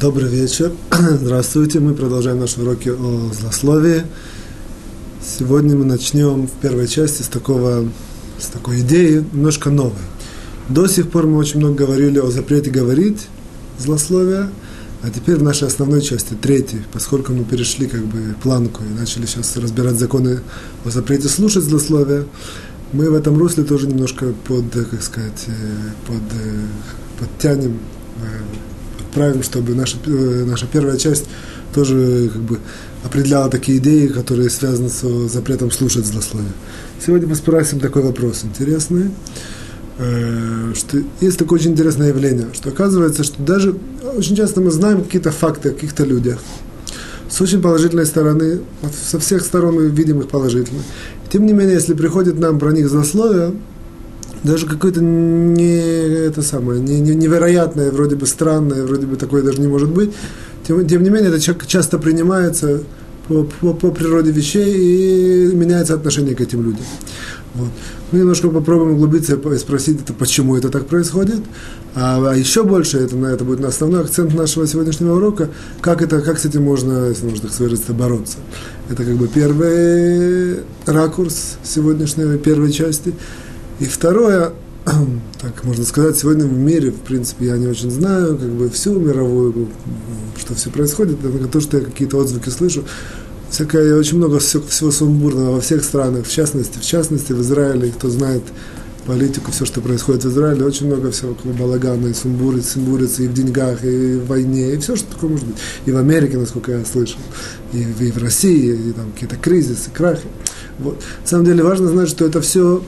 Добрый вечер. Здравствуйте. Мы продолжаем наши уроки о злословии. Сегодня мы начнем в первой части с, такого, с такой идеи, немножко новой. До сих пор мы очень много говорили о запрете говорить злословия, а теперь в нашей основной части, третьей, поскольку мы перешли как бы планку и начали сейчас разбирать законы о запрете слушать злословия, мы в этом русле тоже немножко под, как сказать, э, под, э, подтянем э, правим, чтобы наша, э, наша первая часть тоже как бы определяла такие идеи, которые связаны с запретом слушать злословие. Сегодня мы спросим такой вопрос интересный, э, что есть такое очень интересное явление, что оказывается, что даже очень часто мы знаем какие-то факты о каких-то людях, с очень положительной стороны, со всех сторон мы видим их положительно. Тем не менее, если приходит нам про них злословие, даже какое-то не это самое, не, не, невероятное, вроде бы странное, вроде бы такое даже не может быть. Тем, тем не менее, это часто принимается по, по, по природе вещей и меняется отношение к этим людям. Вот. Мы немножко попробуем углубиться и спросить, это, почему это так происходит. А, а еще больше, это, это будет основной акцент нашего сегодняшнего урока, как, это, как с этим можно, если можно так выразиться, бороться. Это как бы первый ракурс сегодняшней первой части. И второе, так можно сказать, сегодня в мире, в принципе, я не очень знаю, как бы всю мировую, что все происходит, это то, что я какие-то отзвуки слышу, всякое, очень много всего, всего сумбурного во всех странах, в частности, в частности в Израиле, кто знает политику, все, что происходит в Израиле, очень много всего балагана, и сумбуриц, сумбурицы, и в деньгах, и в войне, и все, что такое может быть. И в Америке, насколько я слышал, и, и в России, и там какие-то кризисы, крахи. Вот. На самом деле важно знать, что это все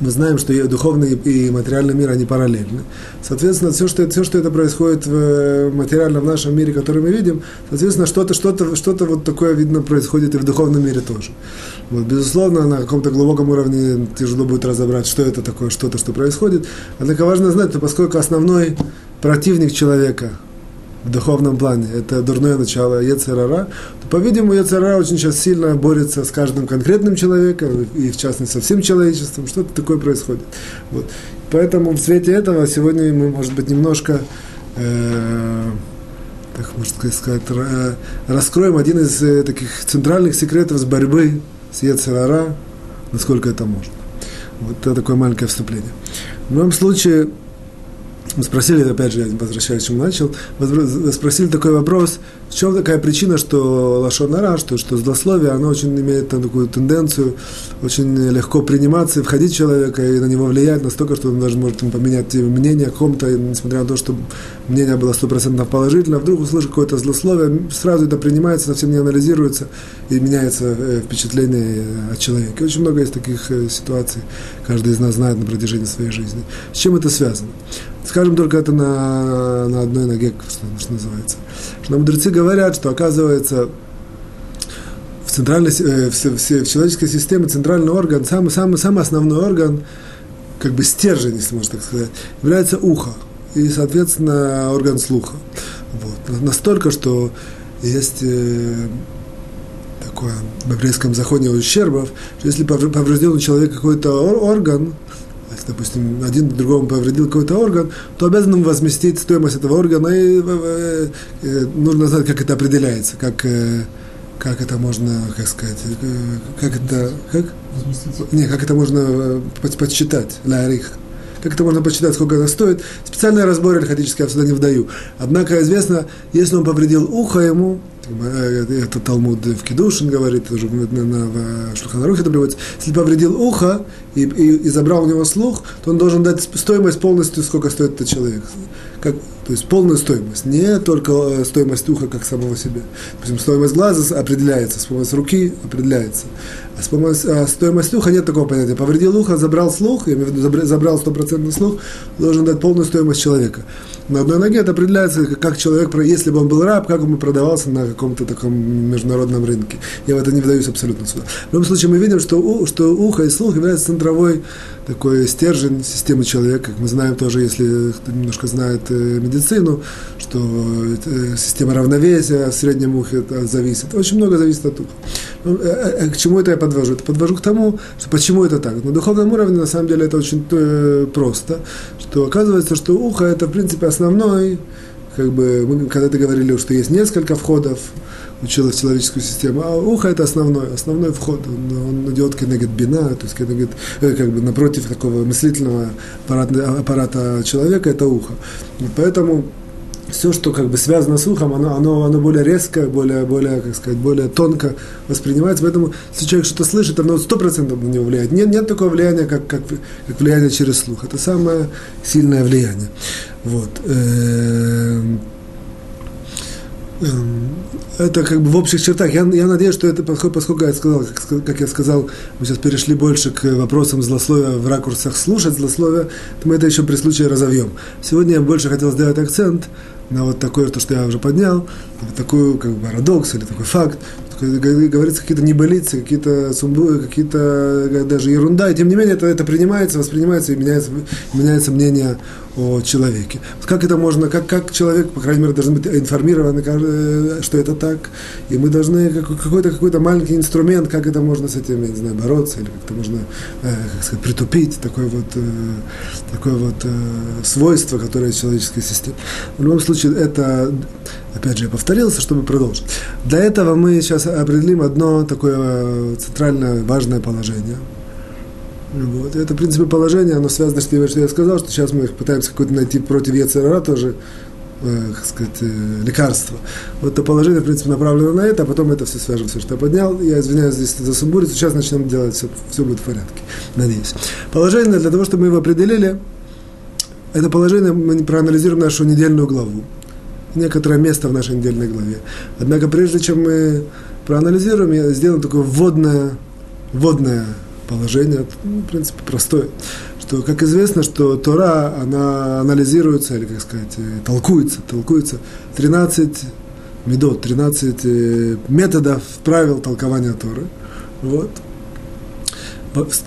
мы знаем, что духовный и материальный мир, они параллельны. Соответственно, все, что, все, что это происходит в э, материальном в нашем мире, который мы видим, соответственно, что-то, что-то, что-то вот такое, видно, происходит и в духовном мире тоже. Вот, безусловно, на каком-то глубоком уровне тяжело будет разобрать, что это такое, что-то, что происходит. Однако важно знать, что поскольку основной противник человека – в духовном плане, это дурное начало Ецерара, по-видимому, Ецерара очень сейчас сильно борется с каждым конкретным человеком, и в частности со всем человечеством, что-то такое происходит. Вот. Поэтому в свете этого сегодня мы, может быть, немножко, э, так можно сказать, раскроем один из э, таких центральных секретов с борьбы с Ецерара, насколько это можно. Вот это такое маленькое вступление. В моем случае мы спросили, опять же, к чему начал, спросили такой вопрос, в чем такая причина, что лошонара, что, что злословие, оно очень имеет такую тенденцию очень легко приниматься и входить в человека, и на него влиять настолько, что он даже может там, поменять мнение о ком-то, несмотря на то, что мнение было стопроцентно положительно, вдруг услышит какое-то злословие, сразу это принимается, совсем не анализируется, и меняется э, впечатление о человеке. Очень много есть таких э, ситуаций, каждый из нас знает на протяжении своей жизни. С чем это связано? Скажем только это на, на одной ноге, что, называется. Что мудрецы говорят, что оказывается в, центральной, э, в, в, в человеческой системе центральный орган, самый, самый, самый основной орган, как бы стержень, если можно так сказать, является ухо. И, соответственно, орган слуха. Вот. Настолько, что есть э, такое в еврейском законе ущербов, что если поврежден у человека какой-то орган, если, допустим, один другому повредил какой-то орган, то обязан возместить стоимость этого органа, и э, э, нужно знать, как это определяется, как, э, как это можно, как сказать, как это, как? Не, как это можно подсчитать, ларих. Как это можно посчитать, сколько это стоит? Специальные разборы алихатические я сюда не вдаю. Однако известно, если он повредил ухо ему, это Талмуд в Кедушин говорит, уже на, на, в Шульханарухе это приводится, если повредил ухо и, и, и забрал у него слух, то он должен дать стоимость полностью, сколько стоит этот человек. Как, то есть полную стоимость, не только э, стоимость уха как самого себя. Допустим, стоимость глаза определяется, стоимость руки определяется. А, стоимость, а стоимость уха нет такого понятия. Повредил ухо, забрал слух, я имею в виду, забрал стопроцентный слух, должен дать полную стоимость человека. На одной ноге это определяется, как человек, если бы он был раб, как он продавался на каком-то таком международном рынке. Я в это не вдаюсь абсолютно сюда. В любом случае мы видим, что, что ухо и слух являются центровой такой стержень системы человека. Как мы знаем тоже, если кто немножко знает э, медицину, что э, система равновесия в среднем ухе зависит. Очень много зависит от уха. Ну, э, к чему это я подвожу? Это подвожу к тому, что почему это так. На духовном уровне, на самом деле, это очень просто, что оказывается, что ухо – это, в принципе, основной как бы, мы когда-то говорили, что есть несколько входов учила человеческую систему, а ухо это основной, основной вход, он, он идет кенегет бина, то есть кенегет, э, как бы напротив такого мыслительного аппарата, аппарата человека, это ухо. Поэтому все, что как бы связано с ухом, оно, оно, оно более резкое, более, более, как сказать, более тонко воспринимается. Поэтому, если человек что-то слышит, оно сто процентов на него влияет. Нет, нет такого влияния, как, как, как влияние через слух. Это самое сильное влияние. Вот. Эм, это как бы в общих чертах. Я, я надеюсь, что это, поскольку я сказал, как, как я сказал, мы сейчас перешли больше к вопросам злословия в ракурсах слушать злословия, то мы это еще при случае разовьем. Сегодня я больше хотел сделать акцент на вот такое, то, что я уже поднял, такой как бы парадокс или такой факт, говорится какие-то небылицы, какие-то сумбуи, какие-то э, даже ерунда, и тем не менее это, это принимается, воспринимается и меняется, меняется мнение о человеке. Как это можно, как, как человек, по крайней мере, должен быть информирован, э, что это так, и мы должны какой-то какой маленький инструмент, как это можно с этим, я не знаю, бороться, или как-то можно, э, как сказать, притупить такое вот, такое вот свойство, которое в человеческой системе. В любом случае, это Опять же, я повторился, чтобы продолжить. Для этого мы сейчас определим одно такое э, центральное важное положение. Вот. это, в принципе, положение, оно связано с тем, что я сказал, что сейчас мы пытаемся какое-то найти против Ецерара тоже, э, как сказать, э, лекарство. Вот это положение, в принципе, направлено на это, а потом это все свяжем, все, что я поднял. Я извиняюсь здесь за сумбурицу, сейчас начнем делать, все, все будет в порядке, надеюсь. Положение, для того, чтобы мы его определили, это положение мы проанализируем нашу недельную главу некоторое место в нашей недельной главе. Однако, прежде чем мы проанализируем, я сделаю такое вводное, вводное положение, ну, в принципе, простое, что, как известно, что Тора, она анализируется, или, как сказать, э, толкуется, толкуется 13 медот, 13 э, методов, правил толкования Торы. Вот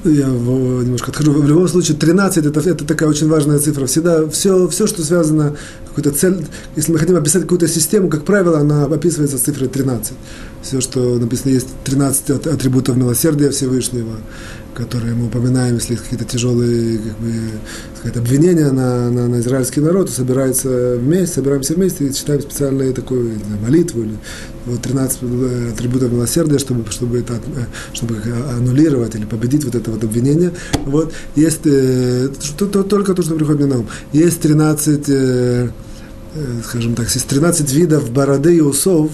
я немножко отхожу. В любом случае, 13 это, это такая очень важная цифра. Всегда все, все, что связано, какую-то цель, если мы хотим описать какую-то систему, как правило, она описывается цифрой 13. Все, что написано, есть 13 атрибутов милосердия Всевышнего, которые мы упоминаем, если есть какие-то тяжелые как бы, сказать, обвинения на, на, на израильский народ, собирается вместе, собираемся вместе и читаем специальную такую знаю, молитву или вот 13 атрибутов милосердия, чтобы, чтобы, это, э, чтобы аннулировать или победить вот это вот обвинение. Вот. Есть э, то, то, только то, что приходит мне на ум. Есть 13, э, э, скажем так, есть 13 видов бороды и усов,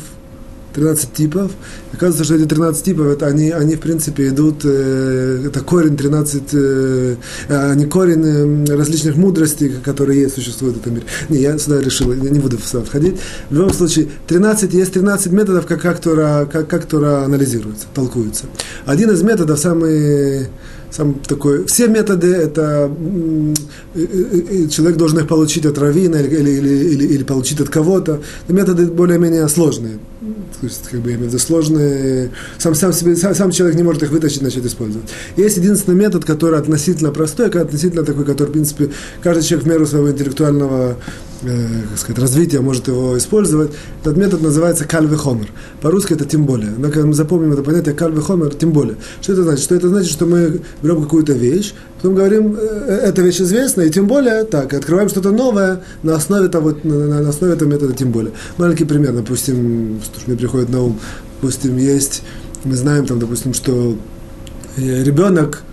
13 типов. Оказывается, что эти 13 типов, это они, они в принципе идут, э, это корень 13, э, они корень э, различных мудростей, которые есть, существуют в этом мире. Не, я сюда решил, я не буду сюда входить. В любом случае, 13, есть 13 методов, как, как, как, как Тора анализируется, толкуется. Один из методов, самый сам такой, все методы это человек должен их получить от равина или, или, или, или получить от кого-то. Методы более-менее сложные. То есть, как бы, я имею в виду, сложные, сам, сам, себе, сам, сам человек не может их вытащить, начать использовать. Есть единственный метод, который относительно простой, относительно такой, который, в принципе, каждый человек в меру своего интеллектуального э, как сказать, развития может его использовать. Этот метод называется кальвы хомер. По-русски это тем более. Но когда мы запомним это понятие кальвы хомер, тем более. Что это значит? Что это значит, что мы берем какую-то вещь, потом говорим, э, эта вещь известна, и тем более так, открываем что-то новое на основе того, на, на основе этого метода тем более. Маленький пример, допустим, что мне приходит на ум, допустим, есть, мы знаем там, допустим, что э, ребенок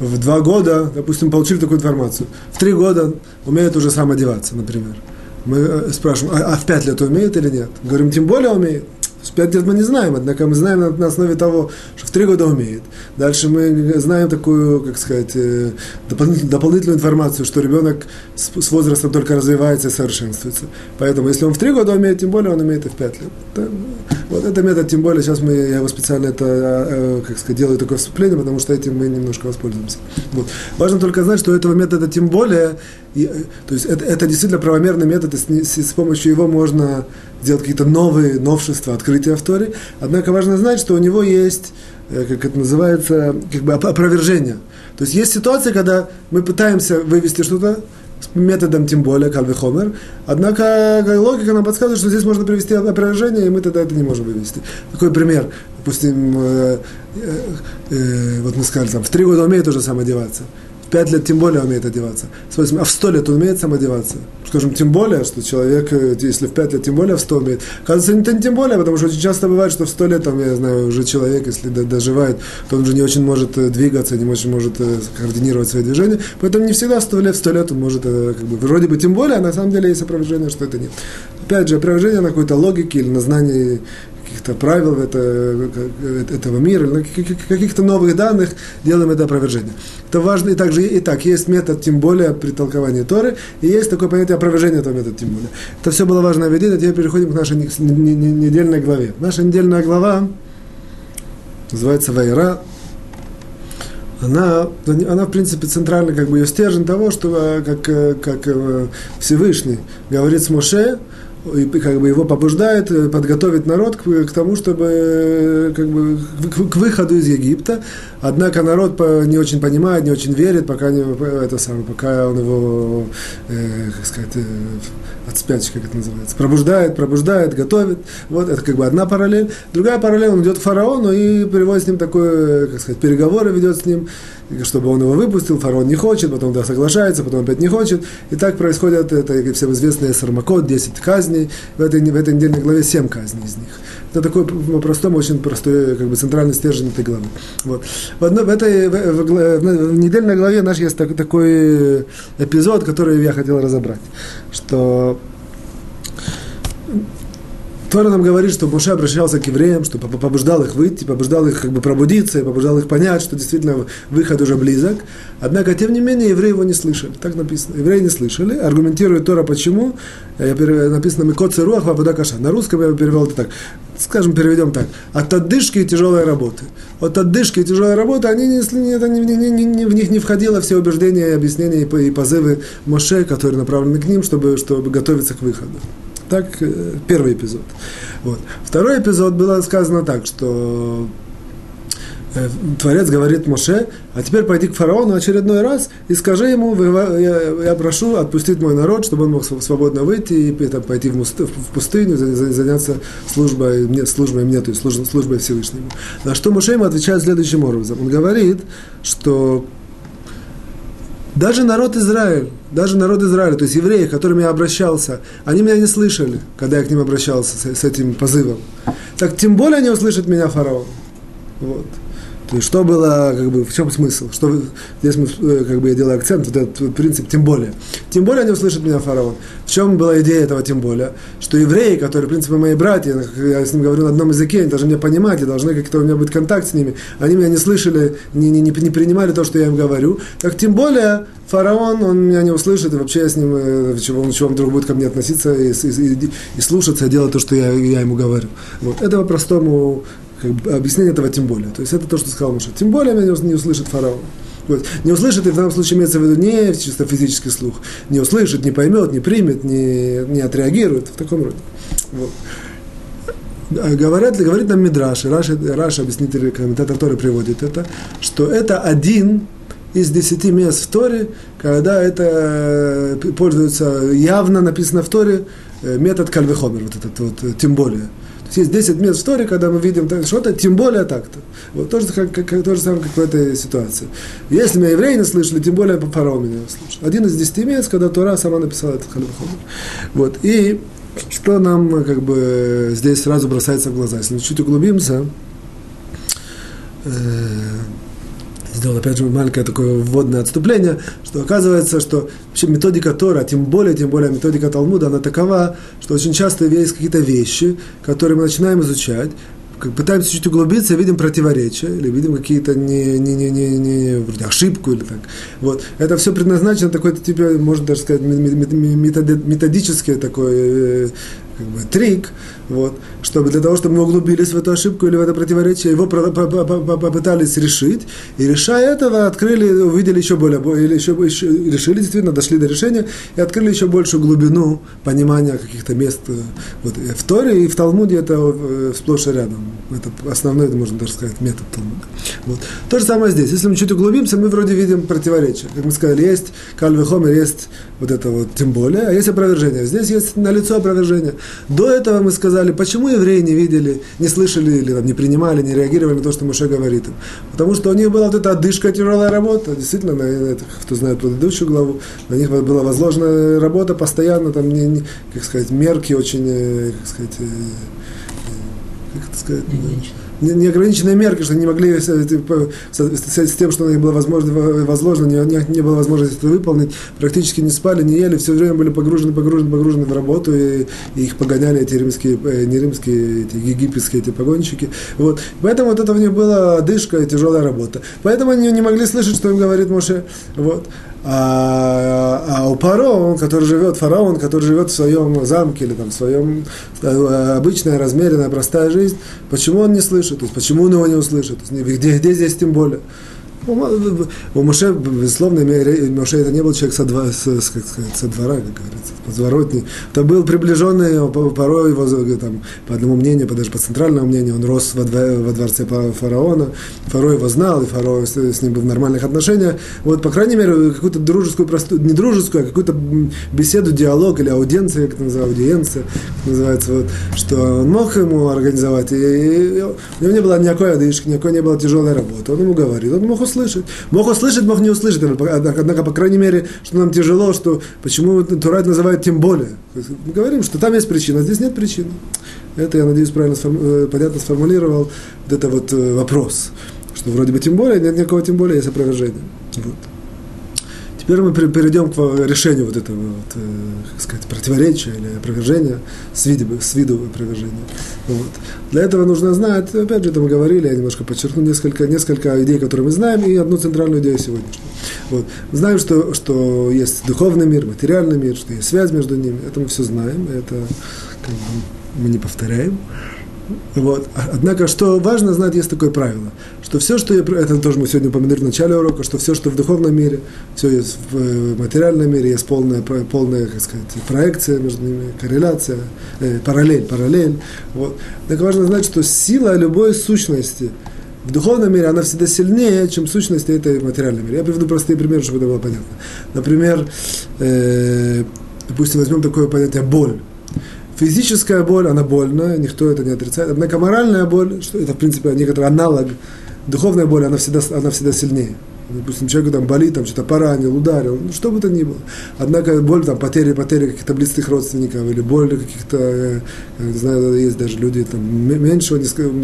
в два года, допустим, получили такую информацию, в три года умеет уже сам одеваться, например. Мы э, спрашиваем, а, а в пять лет умеет или нет? Говорим, тем более умеет. С пять лет мы не знаем, однако мы знаем на, основе того, что в три года умеет. Дальше мы знаем такую, как сказать, э, дополнительную, дополнительную информацию, что ребенок с, с возрастом только развивается и совершенствуется. Поэтому, если он в три года умеет, тем более он умеет и в пять лет. Вот это метод, тем более сейчас мы, я его специально это, э, как сказать, делаю такое вступление, потому что этим мы немножко воспользуемся. Вот. Важно только знать, что этого метода тем более, и, э, то есть это, это действительно правомерный метод, и с, с помощью его можно сделать какие-то новые новшества, открытия в Торе. Однако важно знать, что у него есть, э, как это называется, как бы опровержение. То есть есть ситуация, когда мы пытаемся вывести что-то, методом тем более, кальвы хомер. Однако логика нам подсказывает, что здесь можно привести опровержение, и мы тогда это не можем вывести. Такой пример. Допустим, э, э, э, вот мы сказали, там, в три года умеет уже сам одеваться пять лет тем более умеет одеваться. А в сто лет он умеет сам одеваться. Скажем, тем более, что человек, э, если в пять лет тем более, в сто умеет. Кажется, не тем более, потому что очень часто бывает, что в сто лет, там, я знаю, уже человек, если доживает, то он уже не очень может э, двигаться, не очень может координировать свои движения. Поэтому не всегда в сто лет, в сто лет он может, как бы, вроде бы тем более, а на самом деле есть опровержение, что это нет. Опять же, опровержение на какой-то логике или на знании каких-то правил это, этого мира, каких-то новых данных делаем это опровержение. Это важно. И также, и так, есть метод, тем более, при толковании Торы, и есть такое понятие опровержения этого метода, тем более. Это все было важно видеть, а теперь переходим к нашей недельной главе. Наша недельная глава называется Вайра, она, она, в принципе, центральный как бы, ее стержень того, что э, как, э, как э, Всевышний говорит с Моше, и как бы его побуждает э, подготовить народ к, к тому, чтобы э, как бы, к, к выходу из Египта. Однако народ не очень понимает, не очень верит, пока, не, это самое, пока он его, э, как сказать, э, от как это называется, пробуждает, пробуждает, готовит. Вот это как бы одна параллель. Другая параллель, он идет к фараону и приводит с ним такое, как сказать, переговоры ведет с ним, чтобы он его выпустил. Фараон не хочет, потом да, соглашается, потом опять не хочет. И так происходит, это всем известный Сармакот, 10 казней. В этой, в этой недельной главе 7 казней из них. Это такой по-простому, очень простой, как бы центральный стержень этой главы. Вот. В, одной, в этой в, в, в недельной главе наш есть так, такой эпизод, который я хотел разобрать. Что Тора нам говорит, что Моше обращался к евреям, что побуждал их выйти, побуждал их как бы пробудиться, и побуждал их понять, что действительно выход уже близок. Однако, тем не менее, евреи его не слышали. Так написано. Евреи не слышали. Аргументирует Тора почему. Я написано «Микот руах вапуда каша». На русском я перевел это так. Скажем, переведем так. От отдышки и тяжелой работы. От отдышки и тяжелой работы, они не, это не, не, не, не, в них не входило все убеждения, объяснения и позывы Моше, которые направлены к ним, чтобы, чтобы готовиться к выходу. Так, э, первый эпизод. Вот. Второй эпизод было сказано так, что э, Творец говорит Моше, а теперь пойди к фараону очередной раз и скажи ему, я, прошу отпустить мой народ, чтобы он мог свободно выйти и там, пойти в, пустыню, заняться службой, службой мне, то есть службой Всевышнему. На что Моше ему отвечает следующим образом. Он говорит, что даже народ Израиль, даже народ Израиля, то есть евреи, к которым я обращался, они меня не слышали, когда я к ним обращался с, с этим позывом. Так тем более они услышат меня фараон. Вот. То есть, что было, как бы, в чем смысл? Что, здесь мы, э, как бы, я делаю акцент, вот этот принцип, тем более. Тем более они услышат меня фараон. В чем была идея этого тем более? Что евреи, которые, в принципе, мои братья, я с ними говорю на одном языке, они должны меня понимать, и должны как-то у меня быть контакт с ними, они меня не слышали, не, не, не, не принимали то, что я им говорю. Так тем более фараон, он меня не услышит, и вообще я с ним, э, чего, чего он вдруг будет ко мне относиться и, и, и, и слушаться, и делать то, что я, я ему говорю. Вот. Это по-простому как бы, объяснение этого тем более. То есть это то, что сказал Муша. Тем более меня не услышит фараон. Вот. Не услышит, и в данном случае имеется в виду не чисто физический слух. Не услышит, не поймет, не примет, не, не отреагирует. В таком роде. Вот. А говорят, говорит нам Мидраш, Раш, Раш объяснитель, комментатор Торы приводит это, что это один из десяти мест в Торе, когда это э, пользуется явно написано в Торе э, метод кальвехомер, вот этот вот, э, тем более. Есть 10 мест в Торе, когда мы видим что-то, тем более так-то. Вот то же, как, как, то же самое, как в этой ситуации. Если меня евреи не слышали, тем более фараон меня слышал. Один из 10 мест, когда Тора сама написала этот Халифахом. Вот. И что нам как бы здесь сразу бросается в глаза? Если мы чуть углубимся, э, сделал опять же маленькое такое вводное отступление, что оказывается, что вообще методика Тора, тем более, тем более методика Талмуда, она такова, что очень часто есть какие-то вещи, которые мы начинаем изучать, как пытаемся чуть углубиться, видим противоречия, или видим какие-то не, не, не, не, не, вроде ошибку или так. Вот. Это все предназначено такой, типа, можно даже сказать, методический такой э, как бы, трик, вот, чтобы для того, чтобы мы углубились в эту ошибку или в это противоречие, его попытались решить, и решая этого, открыли, увидели еще более, или еще, еще решили, действительно, дошли до решения, и открыли еще большую глубину понимания каких-то мест э, вот, в Торе и в Талмуде это э, сплошь и рядом. Это основной, можно даже сказать, метод Талмуда. Вот. То же самое здесь. Если мы чуть углубимся, мы вроде видим противоречие. Как мы сказали, есть кальвехомер, есть вот это вот тем более, а есть опровержение. Здесь есть налицо опровержение. До этого мы сказали, почему евреи не видели, не слышали или там, не принимали, не реагировали на то, что Моше говорит им. Потому что у них была вот эта одышка, тяжелая работа. Действительно, на, на это, кто знает предыдущую главу, на них была возложена работа постоянно, там, не, не, как сказать, мерки очень, э, как сказать, э, э, как это сказать, неограниченные мерки, что не могли с, с тем, что у них было возможно, возложено, не, не, не было возможности это выполнить, практически не спали, не ели, все время были погружены, погружены, погружены в работу, и, и их погоняли эти римские, э, не римские, эти египетские эти погонщики. Вот. Поэтому вот это у них была дышка и тяжелая работа. Поэтому они не могли слышать, что им говорит Моше. Вот. А, а у Паро, который живет, фараон, который живет в своем замке или там в своем э, обычная, размеренная, простая жизнь, почему он не слышит? То есть почему он его не услышит? Где, где здесь тем более? У Моше, безусловно, Моше это не был человек со, два, с, как сказать, со двора, как говорится, подворотни. Это был приближенный, порой его, там, по одному мнению, даже по центральному мнению, он рос во, во дворце фараона. Фараон его знал, и фараон с, с ним был в нормальных отношениях. Вот, по крайней мере, какую-то дружескую, простую, не дружескую, а какую-то беседу, диалог или аудиенция, как это называется, аудиенция, как называется, вот, что он мог ему организовать. И, и, и у него не было никакой одышки, никакой не было тяжелой работы. Он ему говорил, он мог услышать. Мог услышать, мог не услышать. Однако, по крайней мере, что нам тяжело, что почему Турат называют тем более. Мы говорим, что там есть причина, а здесь нет причины. Это, я надеюсь, правильно э, понятно сформулировал вот это вот э, вопрос. Что вроде бы тем более, нет никакого тем более, есть опровержение. Вот. Теперь мы перейдем к решению вот этого, вот, э, как сказать, противоречия или опровержения с виду, с виду опровержения. Вот. Для этого нужно знать, опять же, это мы говорили, я немножко подчеркну несколько, несколько идей, которые мы знаем, и одну центральную идею сегодняшнюю. Вот. Знаем, что, что есть духовный мир, материальный мир, что есть связь между ними, это мы все знаем, это как бы, мы не повторяем. Вот. Однако, что важно знать, есть такое правило, что все, что я, это тоже мы сегодня упомянули в начале урока, что все, что в духовном мире, все есть в э, материальном мире, есть полная, полная как сказать, проекция между ними, корреляция, э, параллель, параллель. Вот. Так важно знать, что сила любой сущности в духовном мире, она всегда сильнее, чем сущность этой в материальном мире. Я приведу простые примеры, чтобы это было понятно. Например, э, допустим, возьмем такое понятие боль. Физическая боль, она больная, никто это не отрицает. Однако моральная боль, что это, в принципе, некоторый аналог, духовная боль, она всегда, она всегда сильнее допустим, человек там болит, там что-то поранил, ударил, ну, что бы то ни было. Однако боль, там, потери, потери каких-то близких родственников, или боль каких-то, э, не знаю, есть даже люди там, меньшего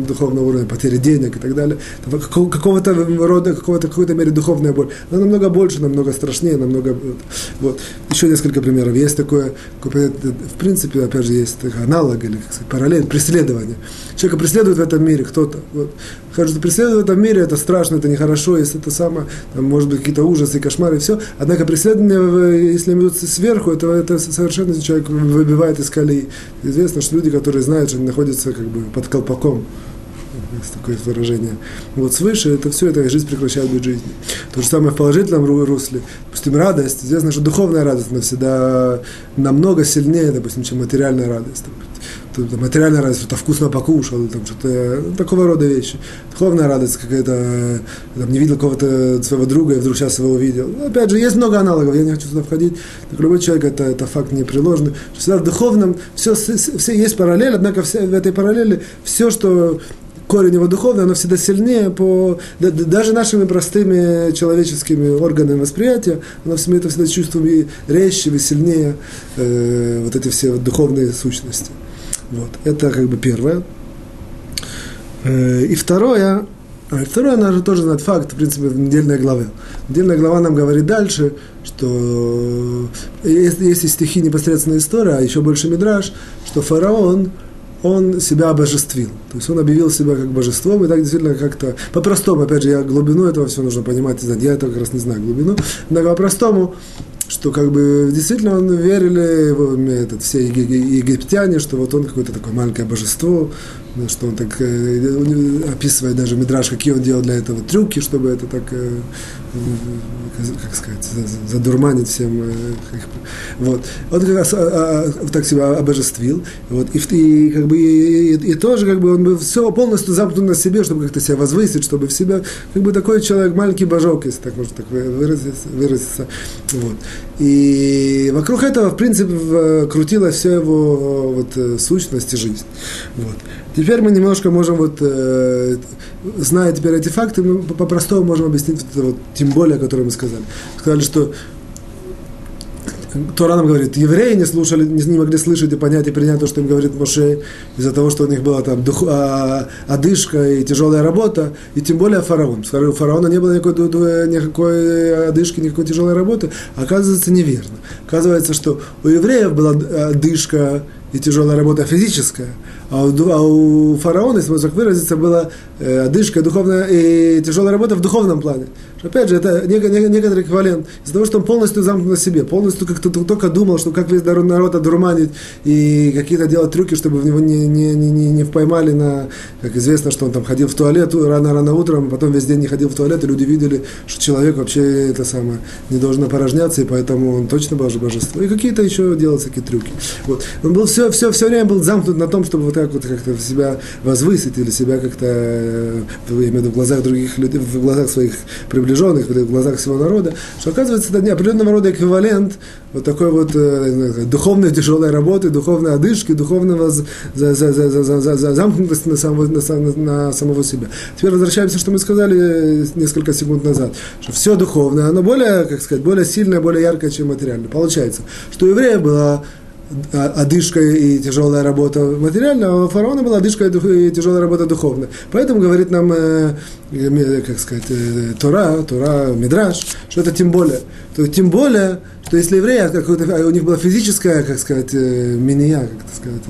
духовного уровня, потери денег и так далее. Какого-то рода, какого-то, какой-то мере духовная боль. Она намного больше, намного страшнее, намного... Вот. Еще несколько примеров. Есть такое, в принципе, опять же, есть аналог или как сказать, параллель, преследование. Человека преследует в этом мире кто-то. Вот. Кажется, преследовать в этом мире это страшно, это нехорошо, если это самое, там, может быть, какие-то ужасы, кошмары и все. Однако преследование, если идут сверху, это, это совершенно человек выбивает из колеи. Известно, что люди, которые знают, что они находятся как бы под колпаком, есть такое выражение. Вот свыше это все, это жизнь прекращает быть жизнью. То же самое в положительном русле. Допустим, радость. Известно, что духовная радость, она всегда намного сильнее, допустим, чем материальная радость там, материальная радость, что-то вкусно покушал, там, что-то, ну, такого рода вещи. Духовная радость какая-то, там, не видел кого-то своего друга, и вдруг сейчас его увидел. Ну, опять же, есть много аналогов, я не хочу сюда входить. Так любой человек, это, это факт непреложный. Что всегда в духовном все, все есть параллель, однако все, в этой параллели все, что корень его духовный, оно всегда сильнее по даже нашими простыми человеческими органами восприятия, оно всегда это всегда чувствуем и резче, и сильнее э, вот эти все духовные сущности. Вот. Это как бы первое. Э, и второе, а второе, надо тоже знать факт, в принципе, в недельной главе. Недельная глава нам говорит дальше, что есть, есть и стихи непосредственно история, а еще больше мидраж, что фараон, он себя обожествил. То есть он объявил себя как божеством, и так действительно как-то, по-простому, опять же, я глубину этого все нужно понимать, я этого как раз не знаю глубину, но по-простому что как бы действительно он верили этот, все египтяне, что вот он какое-то такое маленькое божество, что он так э, описывает даже Мидраш, какие он делал для этого трюки, чтобы это так, э, как сказать, задурманить всем. Э, вот. Он как раз а, а, так себя обожествил. Вот. И, и, как бы, и, и тоже как бы он был все полностью замкнут на себе, чтобы как-то себя возвысить, чтобы в себя, как бы такой человек, маленький божок, если так можно так выразиться. выразиться. Вот. И вокруг этого, в принципе, крутилась вся его вот, сущность и жизнь. Вот. Теперь мы немножко можем, вот, э, зная теперь эти факты, мы по-простому можем объяснить вот это вот, тем более, которое мы сказали. Сказали, что Тора нам говорит, евреи не слушали, не, не могли слышать и понять и принять то, что им говорит Моше, из-за того, что у них была там дух, а, одышка и тяжелая работа, и тем более фараон. У фараона не было никакой, никакой одышки, никакой тяжелой работы. Оказывается, неверно. Оказывается, что у евреев была одышка и тяжелая работа физическая, а у, а у фараона, если можно так выразиться, была э, одышка духовная и тяжелая работа в духовном плане. Опять же, это некоторый эквивалент. Из-за того, что он полностью замкнут на себе, полностью как-то только думал, что как весь народ одурманить и какие-то делать трюки, чтобы в него не, не, не, не поймали на, как известно, что он там ходил в туалет рано-рано утром, потом весь день не ходил в туалет, и люди видели, что человек вообще это самое не должен опорожняться, и поэтому он точно был же божество. И какие-то еще делал всякие трюки. Вот. Он был все, все, все время был замкнут на том, чтобы вот так вот как-то себя возвысить или себя как-то, э, я имею в виду в глазах других людей, в глазах своих приближенных в глазах всего народа, что оказывается это не определенного рода эквивалент вот такой вот э, духовной тяжелой работы, духовной одышки, духовного за, за, за, за, за, за замкнутости на самого, на, на самого себя. Теперь возвращаемся, что мы сказали э, несколько секунд назад, что все духовное, оно более, как сказать, более сильное, более яркое, чем материальное. Получается, что у евреев была одышка и тяжелая работа материальная, а у фараона была одышка и тяжелая работа духовная. Поэтому говорит нам, э, э, как сказать, э, Тора, Тора, Мидраш, что это тем более. То тем более, что если евреи, у них была физическая, как сказать, миния, как сказать,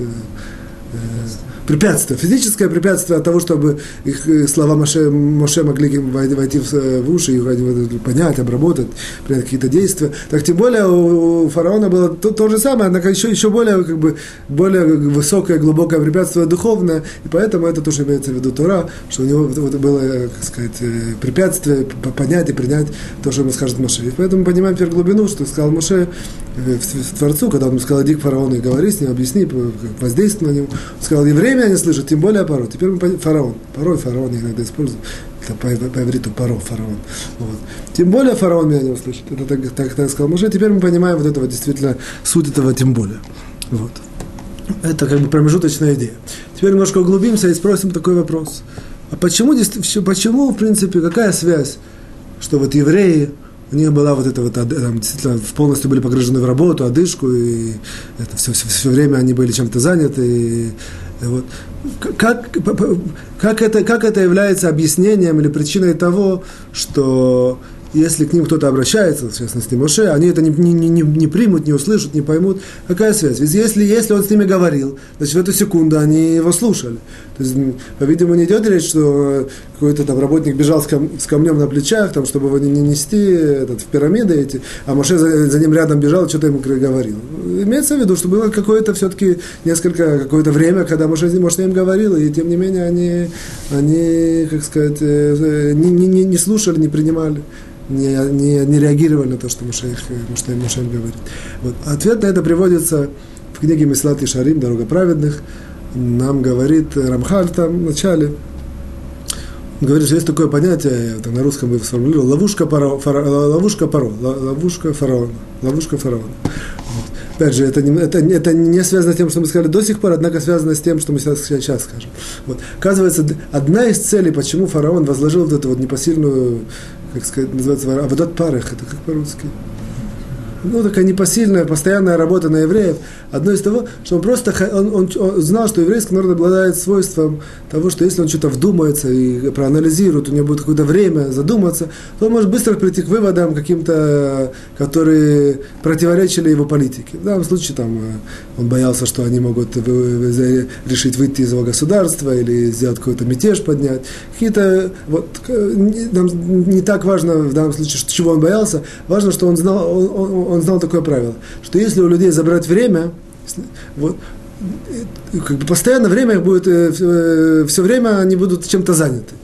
препятствие, физическое препятствие от того, чтобы их э, слова Моше, Моше могли войти в, э, в уши, их понять, обработать, принять какие-то действия. Так тем более у фараона было то, то же самое, однако еще, еще более, как бы, более высокое, глубокое препятствие духовное, и поэтому это тоже имеется в виду Тора, что у него вот, было, как сказать, э, препятствие понять и принять то, что ему скажет Моше. И поэтому понимаем теперь глубину, что сказал Моше в Творцу, когда он сказал, иди к фараону и говори с ним, объясни, воздействуй на него. Он сказал, евреи меня не слышат, тем более паро. Теперь мы фараон. Порой фараон я иногда использую. Это по, по ивриту паро, фараон. Вот. Тем более фараон меня не услышит. Это так, так, так сказал Муше. Теперь мы понимаем вот этого действительно суть этого тем более. Вот. Это как бы промежуточная идея. Теперь немножко углубимся и спросим такой вопрос. А почему, почему, в принципе, какая связь, что вот евреи, у них была вот эта вот, там, действительно, полностью были погружены в работу, одышку, и это все, все, все время они были чем-то заняты. И, и вот. как, как, это, как это является объяснением или причиной того, что если к ним кто-то обращается, в частности Моше, они это не, не, не, не примут, не услышат, не поймут. Какая связь? Ведь если, если он с ними говорил, значит, в эту секунду они его слушали. То есть, по-видимому, не идет речь, что какой-то там работник бежал с, кам- с камнем на плечах, там, чтобы его не, не нести этот, в пирамиды эти, а Моше за, за ним рядом бежал, что-то ему говорил. Имеется в виду, что было какое-то все-таки несколько, какое-то время, когда Моше, Моше им говорил, и тем не менее они, они как сказать, э, не, не, не слушали, не принимали не, не, не реагировали на то, что Мушаих, что Мушаих говорит. Вот. Ответ на это приводится в книге Мислат и Шарим, «Дорога праведных». Нам говорит Рамхаль там в начале, он говорит, что есть такое понятие, я на русском бы сформулировал, ловушка, паро, фара, ловушка паро, ловушка фараона, ловушка фараона. Вот. Опять же, это не, это, это не связано с тем, что мы сказали до сих пор, однако связано с тем, что мы сейчас, сейчас скажем. Вот. Оказывается, одна из целей, почему фараон возложил вот эту вот непосильную как сказать, называется, аводот парах, это как по-русски? Ну, такая непосильная, постоянная работа на евреев. Одно из того, что он просто он, он, он знал, что еврейский народ обладает свойством того, что если он что-то вдумается и проанализирует, у него будет какое-то время задуматься, то он может быстро прийти к выводам каким-то, которые противоречили его политике. В данном случае там, э, он боялся, что они могут решить выйти из его государства или сделать какой-то мятеж поднять. Какие-то, вот, нам не так важно в данном случае, чего он боялся, важно, что он знал, он, он, он знал такое правило, что если у людей забрать время, вот, как бы постоянно время будет, э, все время они будут чем-то заняты.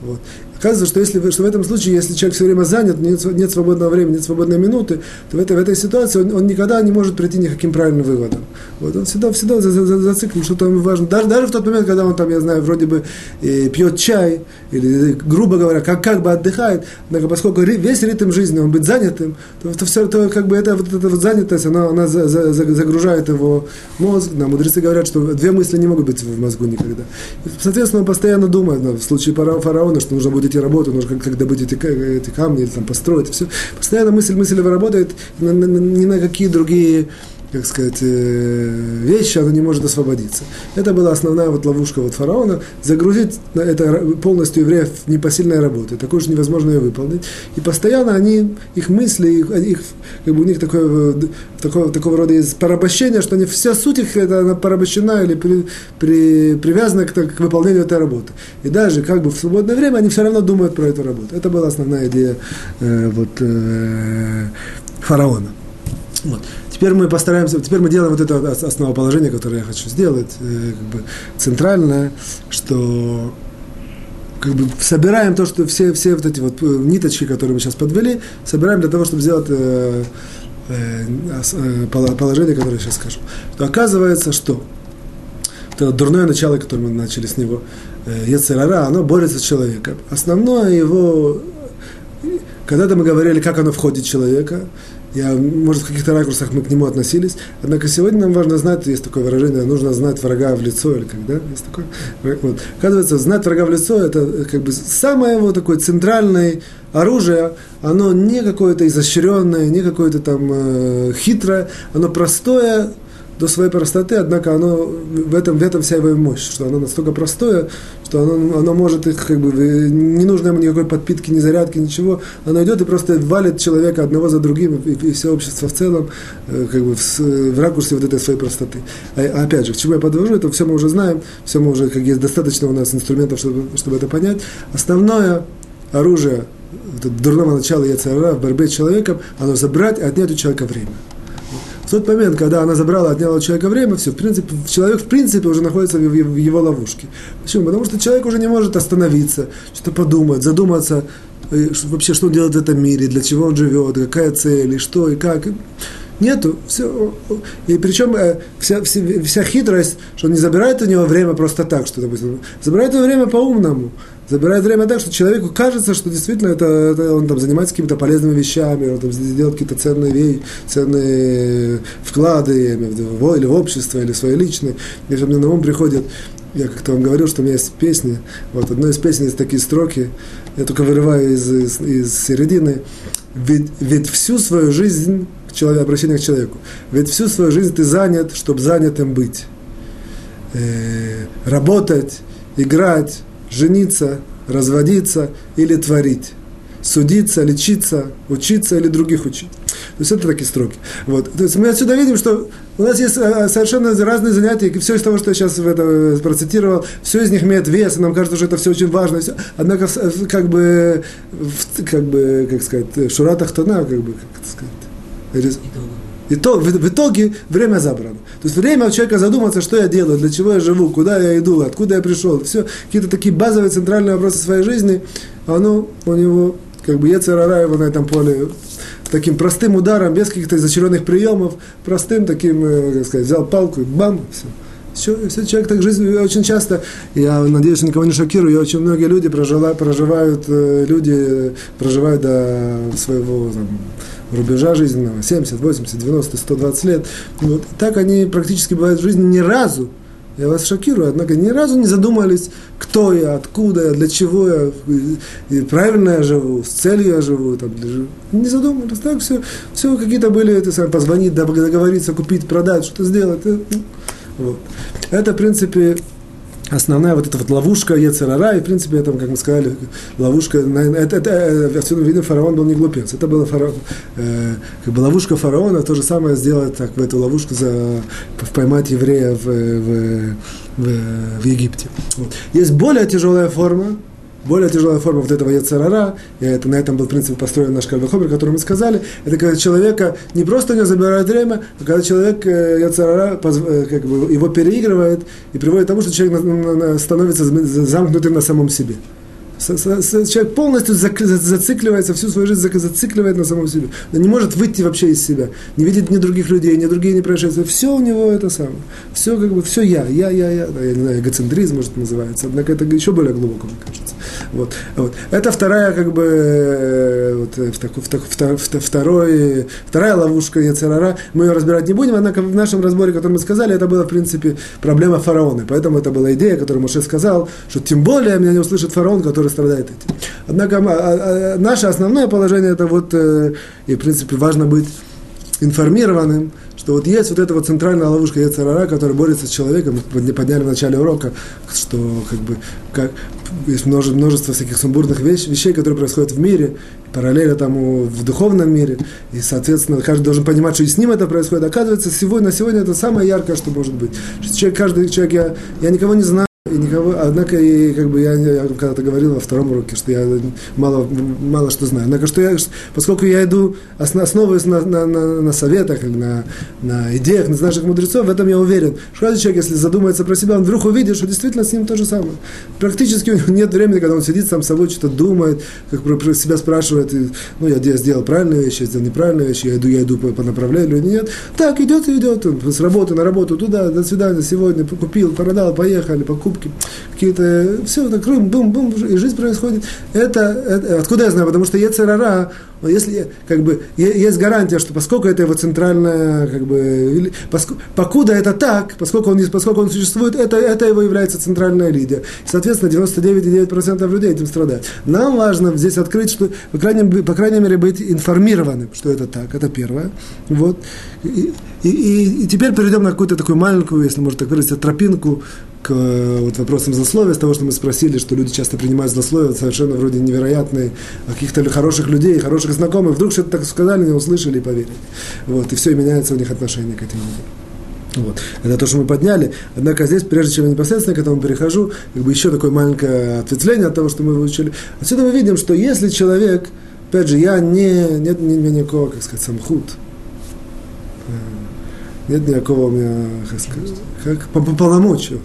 Вот. Оказывается, что, если, что в этом случае, если человек все время занят, нет, нет свободного времени, нет свободной минуты, то в этой, в этой ситуации он, он никогда не может прийти ни к каким правильным выводам. Вот он всегда, всегда зациклен, что-то ему важно. Даже, даже в тот момент, когда он там, я знаю, вроде бы э, пьет чай, или, грубо говоря, как, как бы отдыхает, однако поскольку весь ритм жизни, он быть занятым, то, то, все, то как бы это, вот эта вот занятость, она, она за, за, загружает его мозг. Да, мудрецы говорят, что две мысли не могут быть в мозгу никогда. И, соответственно, он постоянно думает, да, в случае фараона, что нужно будет идти работать, нужно как, как добыть эти, эти камни, там построить, все. Постоянно мысль, мысль его работает, ни на, ни на какие другие как сказать, э, вещи, она не может освободиться. Это была основная вот ловушка вот фараона, загрузить это полностью евреев непосильной работы. Такое же невозможно ее выполнить. И постоянно они, их мысли, их, их как бы у них такое, такого, такого рода есть порабощение, что они, вся суть их это она порабощена или при, при, привязана к, к выполнению этой работы. И даже как бы в свободное время они все равно думают про эту работу. Это была основная идея э, вот, э, фараона. Вот. Теперь мы постараемся, теперь мы делаем вот это основоположение, которое я хочу сделать, э, как бы центральное, что как бы собираем то, что все, все вот эти вот э, ниточки, которые мы сейчас подвели, собираем для того, чтобы сделать э, э, э положение, которое я сейчас скажу. То оказывается, что это дурное начало, которое мы начали с него, э, Ецерара, оно борется с человеком. Основное его, когда-то мы говорили, как оно входит в человека, я, может, в каких-то ракурсах мы к нему относились. Однако сегодня нам важно знать, есть такое выражение, нужно знать врага в лицо, или когда есть такое. Вот. Оказывается, знать врага в лицо, это как бы самое его такое центральное оружие, оно не какое-то изощренное, не какое-то там э, хитрое, оно простое, до своей простоты, однако оно, в, этом, в этом вся его мощь, что оно настолько простое, что оно, оно может их, как бы, не нужно ему никакой подпитки, ни зарядки, ничего, оно идет и просто валит человека одного за другим, и, и все общество в целом, э, как бы, в, в ракурсе вот этой своей простоты. А, опять же, к чему я подвожу, это все мы уже знаем, все мы уже, как есть достаточно у нас инструментов, чтобы, чтобы это понять. Основное оружие дурного начала яцера в борьбе с человеком, оно забрать и отнять у человека время тот момент, когда она забрала, отняла у человека время, все, в принципе, человек в принципе уже находится в его, ловушке. Почему? Потому что человек уже не может остановиться, что-то подумать, задуматься, э, вообще, что он делает в этом мире, для чего он живет, какая цель, и что, и как. Нету. Все. И причем э, вся, вся, вся хитрость, что он не забирает у него время просто так, что, допустим, забирает его время по-умному забирает время так, что человеку кажется, что действительно это, это он там занимается какими-то полезными вещами, он там делает какие-то ценные, вещи, ценные вклады в, или в общество, или в свои личные. И мне на ум приходит, я как-то вам говорил, что у меня есть песни, вот одной из песен есть такие строки, я только вырываю из, из, из середины, ведь, ведь всю свою жизнь, человек, обращение к человеку, ведь всю свою жизнь ты занят, чтобы занятым быть. Э, работать, играть, жениться, разводиться или творить, судиться, лечиться, учиться или других учить. То есть это такие строки. Вот. То есть мы отсюда видим, что у нас есть э, совершенно разные занятия, и все из того, что я сейчас в это э, процитировал, все из них имеет вес, и нам кажется, что это все очень важно. Все. Однако, как бы, как бы, как сказать, шуратах тона, как бы, как сказать, и то, в, в итоге время забрано. То есть время у человека задуматься, что я делаю, для чего я живу, куда я иду, откуда я пришел. Все какие-то такие базовые центральные вопросы своей жизни, оно у него, как бы Ецерара его на этом поле таким простым ударом, без каких-то изощренных приемов, простым таким, э, как сказать, взял палку и бам, все. Все, все человек так жизнь очень часто, я надеюсь, что никого не шокирую, очень многие люди проживают, проживают, э, люди проживают до своего там, рубежа жизненного, 70, 80, 90, 120 лет. Вот. Так они практически бывают в жизни ни разу, я вас шокирую, однако ни разу не задумались, кто я, откуда я, для чего я, и правильно я живу, с целью я живу, там, не задумались, так все, все какие-то были, это сам позвонить, договориться, купить, продать, что-то сделать. Э, ну, вот. Это, в принципе, основная вот эта вот ловушка Ецерара, и, в принципе, это, как мы сказали, ловушка, это, это, это отсюда видно, фараон был не глупец, это была фараон, э, как бы ловушка фараона, то же самое сделать так, в эту ловушку за, поймать еврея в, в, в, в Египте. Вот. Есть более тяжелая форма, более тяжелая форма вот этого яцерара, и это, на этом был, в принципе, построен наш Кальвахомер, который мы сказали, это когда человека не просто не забирает время, а когда человек э, яцерара э, как бы, его переигрывает и приводит к тому, что человек становится замкнутым на самом себе человек полностью зацикливается, всю свою жизнь зацикливает на самом себе. Он не может выйти вообще из себя, не видит ни других людей, ни другие не происшествия. Все у него это самое. Все как бы, все я, я, я, я. Я не знаю, эгоцентризм, может, называется. Однако это еще более глубоко, мне кажется. Вот. Вот. Это вторая, как бы, э, вот, в так, в так, в, второй, вторая ловушка Яцерара. Мы ее разбирать не будем, однако в нашем разборе, который мы сказали, это была, в принципе, проблема фараона. Поэтому это была идея, которую Моше сказал, что тем более меня не услышит фараон, который страдает этим. Однако а, а, наше основное положение, это вот, э, и, в принципе, важно быть информированным, что вот есть вот эта вот центральная ловушка Ецарара, которая борется с человеком, мы подняли в начале урока, что как бы как, есть множество, множество всяких сумбурных вещ, вещей, которые происходят в мире, параллельно тому в духовном мире, и, соответственно, каждый должен понимать, что и с ним это происходит. Оказывается, сегодня, на сегодня это самое яркое, что может быть. Человек, каждый человек, я, я никого не знаю, и никого, однако, и, как бы я, я когда-то говорил во втором уроке, что я мало, мало что знаю. Однако, что я, поскольку я иду, основываясь на, на, на, на советах, на, на идеях на наших мудрецов, в этом я уверен, что каждый человек, если задумается про себя, он вдруг увидит, что действительно с ним то же самое. Практически у него нет времени, когда он сидит сам собой, что-то думает, как про, себя спрашивает, и, ну, я, я сделал правильную вещь, я сделал неправильную вещь, я иду, я иду по, по направлению нет. Так, идет и идет, он с работы на работу, туда, до свидания, сегодня, купил, продал, поехали, покупки покупки, какие-то, все, так, бум, бум, бум, и жизнь происходит. Это, это, откуда я знаю? Потому что Ецерара, если, как бы, есть гарантия, что поскольку это его центральная, как бы, поскольку, покуда это так, поскольку он, поскольку он существует, это, это его является центральная лидия. И, соответственно, 99,9% людей этим страдают. Нам важно здесь открыть, что, по крайней, по крайней мере, быть информированным, что это так, это первое. Вот. И, и, и теперь перейдем на какую-то такую маленькую, если можно так выразиться, тропинку к вот, вопросам злословия, с того, что мы спросили, что люди часто принимают злословие, совершенно вроде невероятные, каких-то хороших людей, хороших знакомых, вдруг что-то так сказали, не услышали и поверили. Вот, и все, и меняется у них отношение к этим людям. Вот. Это то, что мы подняли. Однако здесь, прежде чем я непосредственно к этому перехожу, как бы еще такое маленькое ответвление от того, что мы выучили. Отсюда мы видим, что если человек, опять же, я не, нет ни никакого, как сказать, самхут, э, нет никакого у меня, как сказать, как, по, по полномочию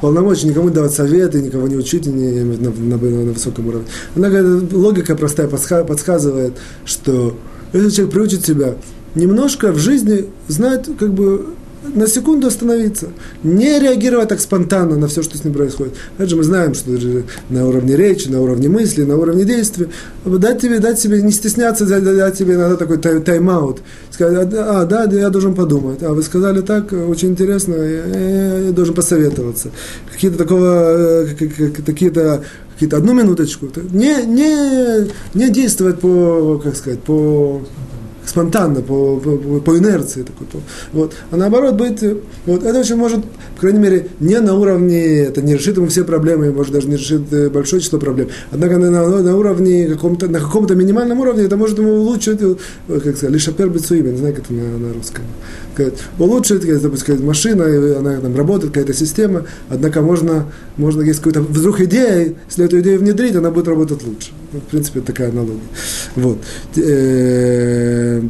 полномочий никому давать советы, никого не учить не, на, на, на, высоком уровне. Однако логика простая подсказывает, что если человек приучит себя немножко в жизни знать, как бы на секунду остановиться, не реагировать так спонтанно на все, что с ним происходит. Опять же, мы знаем, что на уровне речи, на уровне мысли, на уровне действия, дать тебе, дать себе, не стесняться, дать, дать тебе иногда такой тайм-аут. Сказать, а, да, я должен подумать. А вы сказали так, очень интересно, я, я должен посоветоваться. Какие-то такого, э, какие-то какие-то одну минуточку. Не, не, не действовать по, как сказать, по спонтанно, по, по, по инерции. Такой, по, вот. А наоборот, быть, вот, это очень может, по крайней мере, не на уровне, это не решит ему все проблемы, может даже не решит э, большое число проблем. Однако на, на, на уровне, каком-то, на каком-то минимальном уровне это может ему улучшить, э, как сказать, лишь опер имя, не знаю, как это на, на русском. Улучшить, допустим, машина, она там работает, какая-то система, однако можно, можно есть какая-то вдруг идея, если эту идею внедрить, она будет работать лучше. В принципе, такая аналогия. Вот. Э,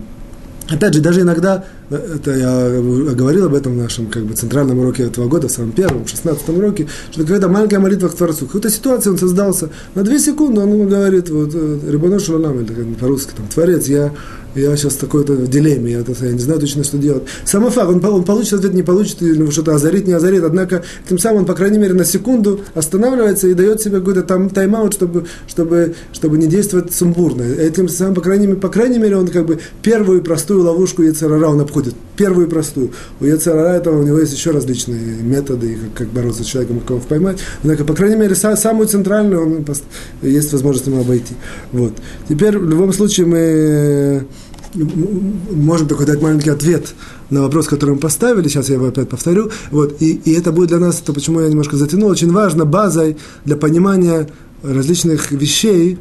опять же, даже иногда, это я говорил об этом в нашем как бы, центральном уроке этого года, в самом первом, шестнадцатом уроке, что какая-то маленькая молитва к Творцу. Какая-то ситуация, он создался на две секунды, он ему говорит, вот, э, Рибонош Шаланам, или по-русски, там, Творец, я я сейчас такой-то в дилемме, я, я не знаю точно, что делать. Самый факт, он, он получит ответ, не получит, или что-то озарит, не озарит, однако тем самым он, по крайней мере, на секунду останавливается и дает себе какой-то там тайм-аут, чтобы, чтобы, чтобы не действовать сумбурно. Этим самым, по крайней, по крайней мере, он как бы первую простую ловушку Яцерара он обходит. Первую простую. У Яцерара этого у него есть еще различные методы, как, как бороться с человеком, кого поймать. Однако, по крайней мере, самую центральную он, есть возможность ему обойти. Вот. Теперь, в любом случае, мы можем только дать маленький ответ на вопрос, который мы поставили, сейчас я его опять повторю, вот, и, и это будет для нас, то почему я немножко затянул, очень важно базой для понимания различных вещей,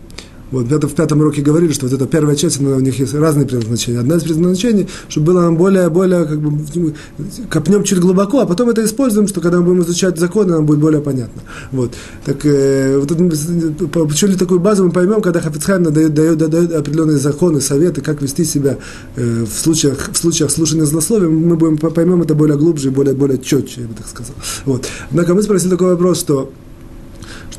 вот в пятом уроке говорили, что вот эта первая часть, она, у них есть разные предназначения. Одна из предназначений, чтобы было нам более, более, как бы, копнем чуть глубоко, а потом это используем, что когда мы будем изучать законы, нам будет более понятно. Вот. Так, э, вот это, получили такую базу, мы поймем, когда Хафицхайм дает, дает, дает определенные законы, советы, как вести себя э, в, случаях, в случаях слушания злословия, мы будем, поймем это более глубже, более, более четче, я бы так сказал. Вот. Однако мы спросили такой вопрос, что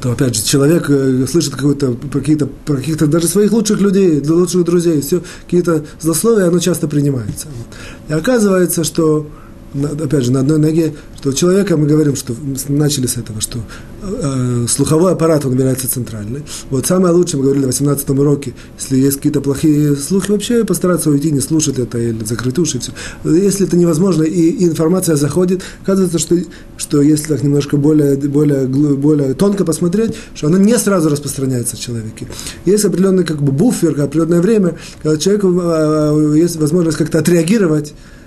что, опять же, человек э, слышит какую-то, какие-то, про каких-то даже своих лучших людей, лучших друзей, все, какие-то злословия, оно часто принимается. И оказывается, что опять же, на одной ноге, что у человека, мы говорим, что начали с этого, что э, слуховой аппарат, он является центральный. Вот самое лучшее, мы говорили в 18 уроке, если есть какие-то плохие слухи, вообще постараться уйти, не слушать это или закрыть уши, и все. Если это невозможно, и, и информация заходит, оказывается, что, что если так немножко более, более, более тонко посмотреть, что она не сразу распространяется в человеке. Есть определенный как бы буфер, определенное время, когда человеку э, есть возможность как-то отреагировать, Э,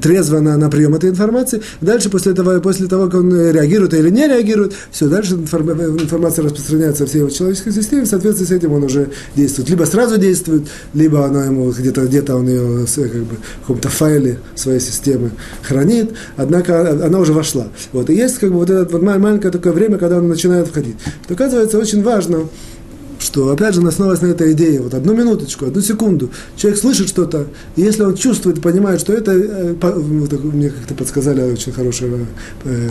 трезво на, на прием этой информации. Дальше, после того, после того, как он реагирует или не реагирует, все, дальше информация распространяется во всей его человеческой системе, в соответствии с этим он уже действует. Либо сразу действует, либо она ему где-то где он ее как бы, в каком-то файле своей системы хранит, однако она уже вошла. Вот. И есть как бы вот это вот маленькое такое время, когда он начинает входить. То, оказывается, очень важно, что, опять же, основываясь на этой идее, вот одну минуточку, одну секунду, человек слышит что-то, и если он чувствует понимает, что это, э, мне как-то подсказали очень хорошая э,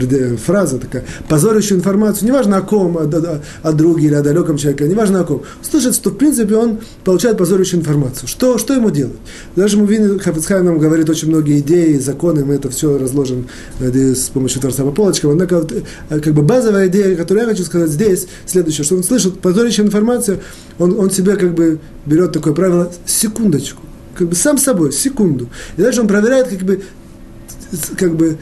э, фраза такая, позорящую информацию, неважно о ком, о, о, о друге или о далеком человеке, неважно о ком, слышит, что, в принципе, он получает позорящую информацию. Что, что ему делать? Даже мы видим, Хафицхай нам говорит очень многие идеи, законы, мы это все разложим с помощью Творца по полочкам, однако, как бы базовая идея, которую я хочу сказать здесь, следующее, что он слышит позорящая информация, он, он себе как бы берет такое правило, секундочку, как бы сам собой, секунду. И дальше он проверяет как бы, как бы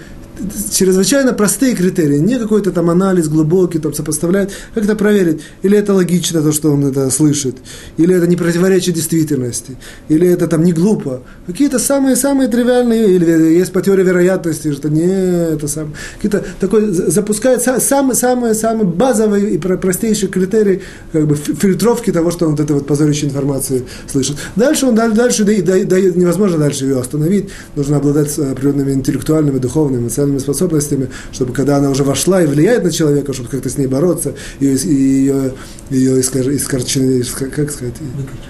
чрезвычайно простые критерии, не какой-то там анализ глубокий, там сопоставляет, как это проверить, или это логично, то, что он это слышит, или это не противоречит действительности, или это там не глупо. Какие-то самые-самые тривиальные, или есть по теории вероятности, что не это сам, какие-то такой, запускает самые-самые-самые базовые и простейшие критерии как бы фильтровки того, что он вот этой вот позорящей информации слышит. Дальше он дальше, да, да, да, невозможно дальше ее остановить, нужно обладать определенными интеллектуальными, духовными, эмоциональными определенными способностями, чтобы когда она уже вошла и влияет на человека, чтобы как-то с ней бороться, ее, ее, ее искор, искорчен, как сказать,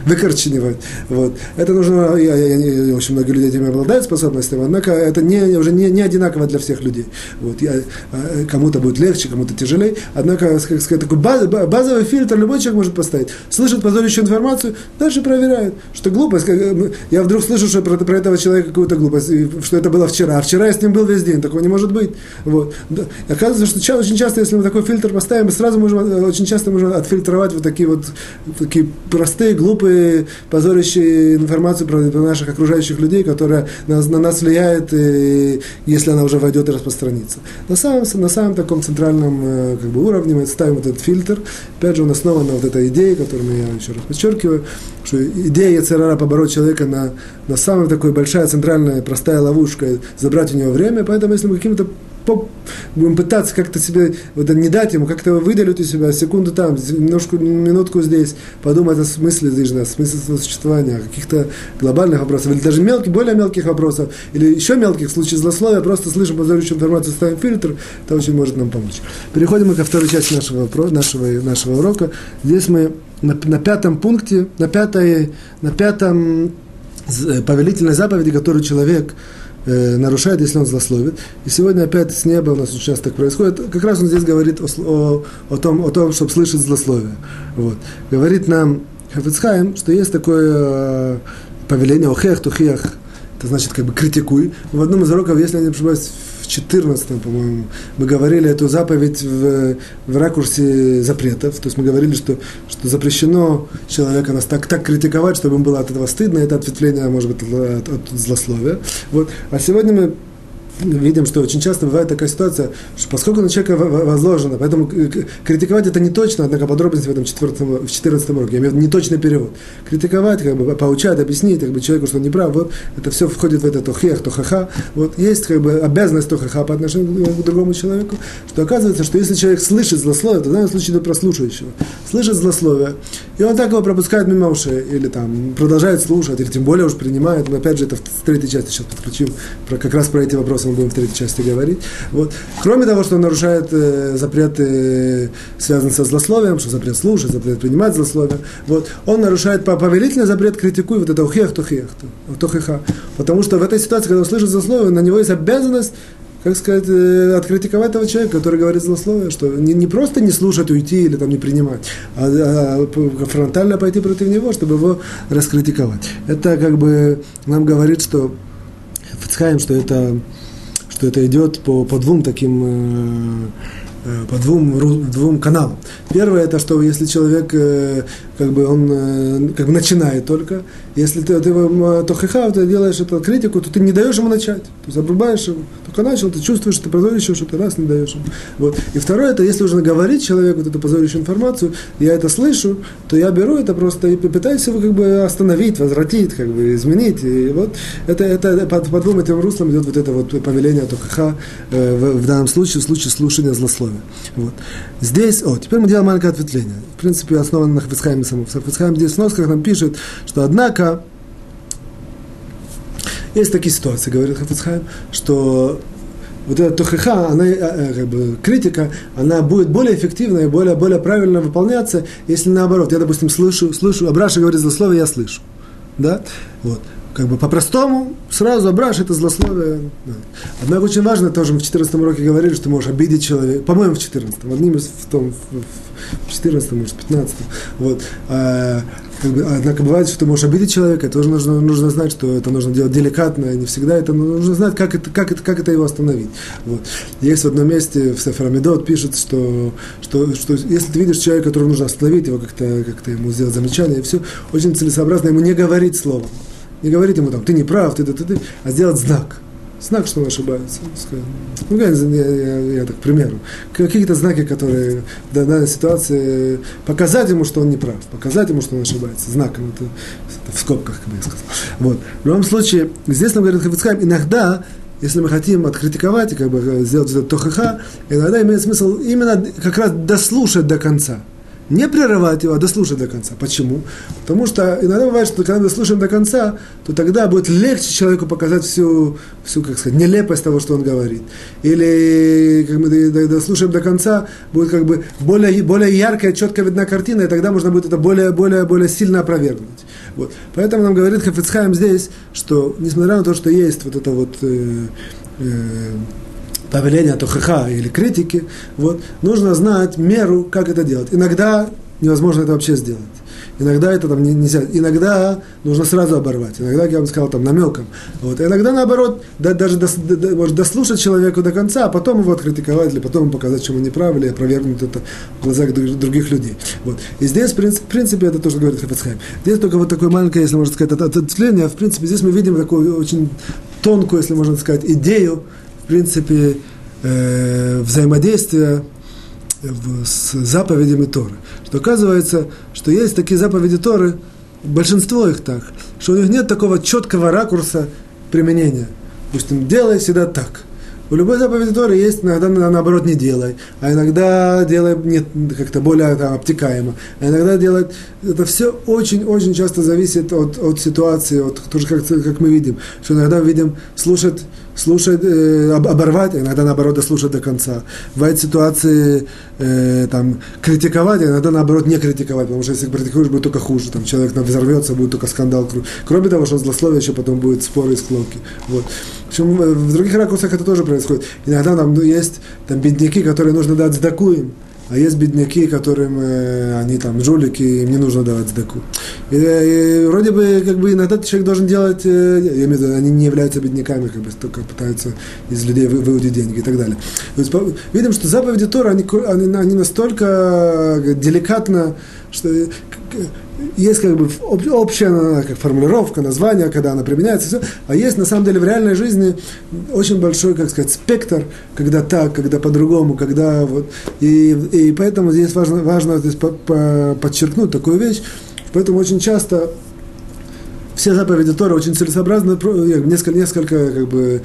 выкорченивать. Вот. Это нужно, я, я, я, очень много людей этим обладают способностями, однако это не, уже не, не одинаково для всех людей. Вот. Я, а, кому-то будет легче, кому-то тяжелее, однако, как сказать, такой баз, базовый фильтр любой человек может поставить. Слышит позорящую информацию, дальше проверяет, что глупость. Я вдруг слышу, что про, про этого человека какую-то глупость, что это было вчера, а вчера я с ним был весь день, такого не не может быть. Вот. Оказывается, что очень часто, если мы такой фильтр поставим, мы сразу можем, э, очень часто можем отфильтровать вот такие вот такие простые, глупые, позорящие информацию про, про наших окружающих людей, которая на, на нас влияет, и, если она уже войдет и распространится. На самом, на самом таком центральном э, как бы, уровне мы ставим вот этот фильтр. Опять же, он основан на вот этой идее, которую я еще раз подчеркиваю, что идея Яцерара побороть человека на, на самая такой большая центральная простая ловушка, забрать у него время, поэтому если мы каким-то будем пытаться как-то себе, вот, не дать ему, как-то выдалить у себя секунду там, немножко, минутку здесь, подумать о смысле жизни, о смысле существования, о каких-то глобальных вопросах, или даже мелких, более мелких вопросов, или еще мелких, в случае злословия, просто слышим позорящую информацию, ставим фильтр, это очень может нам помочь. Переходим мы ко второй части нашего, нашего, нашего урока. Здесь мы на, на пятом пункте, на, пятой, на пятом повелительной заповеди, которую человек э, нарушает, если он злословит. И сегодня опять с неба у нас часто так происходит. Как раз он здесь говорит о, о, о, том, о том, чтобы слышать злословие. Вот. Говорит нам Хафицхайм, что есть такое э, повеление охех, тухех, это значит как бы критикуй. В одном из уроков, если я не ошибаюсь, 14, по-моему, мы говорили эту заповедь в, в ракурсе запретов. То есть мы говорили, что, что запрещено человека нас так, так критиковать, чтобы ему было от этого стыдно. Это ответвление, может быть, от, от злословия. Вот. А сегодня мы видим, что очень часто бывает такая ситуация, что поскольку на человека возложено, поэтому критиковать это не точно, однако подробности в этом 14, в 14 уроке, я имею в виду неточный перевод. Критиковать, как бы, поучать, объяснить как бы, человеку, что он не прав, вот это все входит в это то хех, то ха-ха. Вот есть как бы обязанность то ха-ха по отношению к другому человеку, что оказывается, что если человек слышит злословие, то в данном случае до прослушивающего, слышит злословие, и он так его пропускает мимо ушей, или там продолжает слушать, или тем более уж принимает, но опять же это в третьей части сейчас подключим, про, как раз про эти вопросы мы будем в третьей части говорить. Вот. Кроме того, что он нарушает э, запреты, связанные со злословием, что запрет слушать, запрет принимать злословие, вот, он нарушает повелительный запрет критикуй вот это ухех, тухех, тухеха. Потому что в этой ситуации, когда он слышит злословие, на него есть обязанность как сказать, э, откритиковать этого человека, который говорит злословие, что не, не просто не слушать, уйти или там не принимать, а, а фронтально пойти против него, чтобы его раскритиковать. Это как бы нам говорит, что Фицхайм, что это, что это идет по, по двум таким э, по двум, двум каналам. Первое, это что если человек, э, как бы он э, как бы начинает только, если ты, ты тохиха, ты делаешь эту критику, то ты не даешь ему начать. То есть его. Только начал, ты чувствуешь, что ты позоришь что-то, раз не даешь ему. Вот. И второе, это если уже говорить человеку вот эту позорящую информацию, я это слышу, то я беру это просто и пытаюсь его как бы остановить, возвратить, как бы изменить. И вот это, это по, по двум этим руслам идет вот это вот повеление тохиха э, в, в данном случае, в случае слушания злословия. Вот. Здесь, о, теперь мы делаем маленькое ответвление. В принципе, основано на Хафицхайме самом. В здесь в сносках нам пишет, что однако есть такие ситуации, говорит Хафицхайм, что вот эта тухиха, она, э, э, как бы, критика, она будет более эффективна и более, более правильно выполняться, если наоборот, я, допустим, слышу, слышу, Абраша говорит злословие, я слышу. Да? Вот. Как бы по-простому, сразу Абраш это злословие. Да. Однако очень важно, тоже мы в 14 уроке говорили, что ты можешь обидеть человека, по-моему, в 14 в одним из, в том, в 14 может, в 15 вот. А, как бы, однако бывает, что ты можешь обидеть человека, тоже нужно, нужно знать, что это нужно делать деликатно, не всегда это нужно знать, как это, как это, как это его остановить. Вот. Есть в одном месте в Сефарамидот пишет, что, что, что если ты видишь человека, которого нужно остановить, его как-то как ему сделать замечание, и все, очень целесообразно ему не говорить словом. Не говорить ему там, ты не прав, ты, ты, ты, ты а сделать знак знак, что он ошибается. Ну, я, я, я так, к примеру. Какие-то знаки, которые в данной ситуации показать ему, что он не прав, показать ему, что он ошибается. Знаком, это, это в скобках, как бы я сказал. Вот. В любом случае, здесь нам говорит Хафицхайм, иногда если мы хотим откритиковать и как бы сделать это тохаха, иногда имеет смысл именно как раз дослушать до конца не прерывать его, а дослушать до конца. Почему? Потому что иногда бывает, что когда мы слушаем до конца, то тогда будет легче человеку показать всю, всю как сказать, нелепость того, что он говорит. Или как мы дослушаем до конца, будет как бы более, более яркая, четко видна картина, и тогда можно будет это более, более, более сильно опровергнуть. Вот. Поэтому нам говорит Хафицхайм здесь, что несмотря на то, что есть вот это вот э, э, повеления тухаха или критики, вот, нужно знать меру, как это делать. Иногда невозможно это вообще сделать. Иногда это там нельзя. Иногда нужно сразу оборвать. Иногда, я бы сказал, там намеком. Вот. иногда наоборот, да, даже дос, да, может дослушать человеку до конца, а потом его откритиковать, или потом показать, что он неправ, или опровергнуть это в глазах других людей. Вот. И здесь, в принципе, это тоже говорит Хафацхайм. Здесь только вот такое маленькое, если можно сказать, ответвление. В принципе, здесь мы видим такую очень тонкую, если можно сказать, идею, принципе, э, взаимодействия с заповедями Торы. Что оказывается, что есть такие заповеди Торы, большинство их так, что у них нет такого четкого ракурса применения. Допустим, делай всегда так. У любой заповеди Торы есть иногда наоборот не делай, а иногда делай нет, как-то более там, обтекаемо, а иногда делать. Это все очень-очень часто зависит от, от ситуации, от тоже как, как мы видим, что иногда видим слушать слушать, э, оборвать, а иногда наоборот дослушать до конца. Бывают ситуации э, там, критиковать, а иногда наоборот не критиковать, потому что если критикуешь, будет только хуже, там человек там, взорвется, будет только скандал. Кроме того, что злословие, еще потом будет споры и склоки. Вот. В, общем, э, в других ракурсах это тоже происходит. Иногда там ну, есть там, бедняки, которые нужно дать сдаку им. А есть бедняки, которым э, они там жулики, им не нужно давать сдаку. И, и вроде бы, как бы иногда человек должен делать, э, я имею в виду, они не являются бедняками, как бы только пытаются из людей вы, выудить деньги и так далее. То есть, видим, что заповеди Тора, они, они, они настолько деликатно, что есть как бы общая как формулировка, название, когда она применяется, все, а есть на самом деле в реальной жизни очень большой, как сказать, спектр, когда так, когда по-другому, когда вот, и, и поэтому здесь важно, важно здесь по, по, подчеркнуть такую вещь, поэтому очень часто все заповеди Тора очень целесообразны, несколько, несколько как бы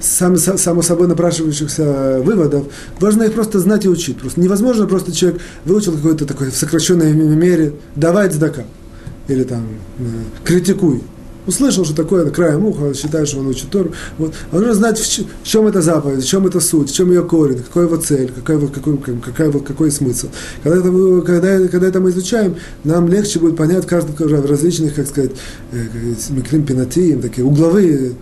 сам, само собой напрашивающихся выводов, важно их просто знать и учить. Просто невозможно просто человек выучил какой-то такой в сокращенной мере, давай цдака, или там э, критикуй. Услышал, что такое краем уха, считает, что он учит Тору. Вот. Он нужно знать, в чем эта заповедь, в чем это суть, в чем ее корень, какой его цель, какой, какой, какой, какой смысл. Когда это, когда, когда это мы изучаем, нам легче будет понять каждый в различных, как сказать, микрим пенатием, такие угловые,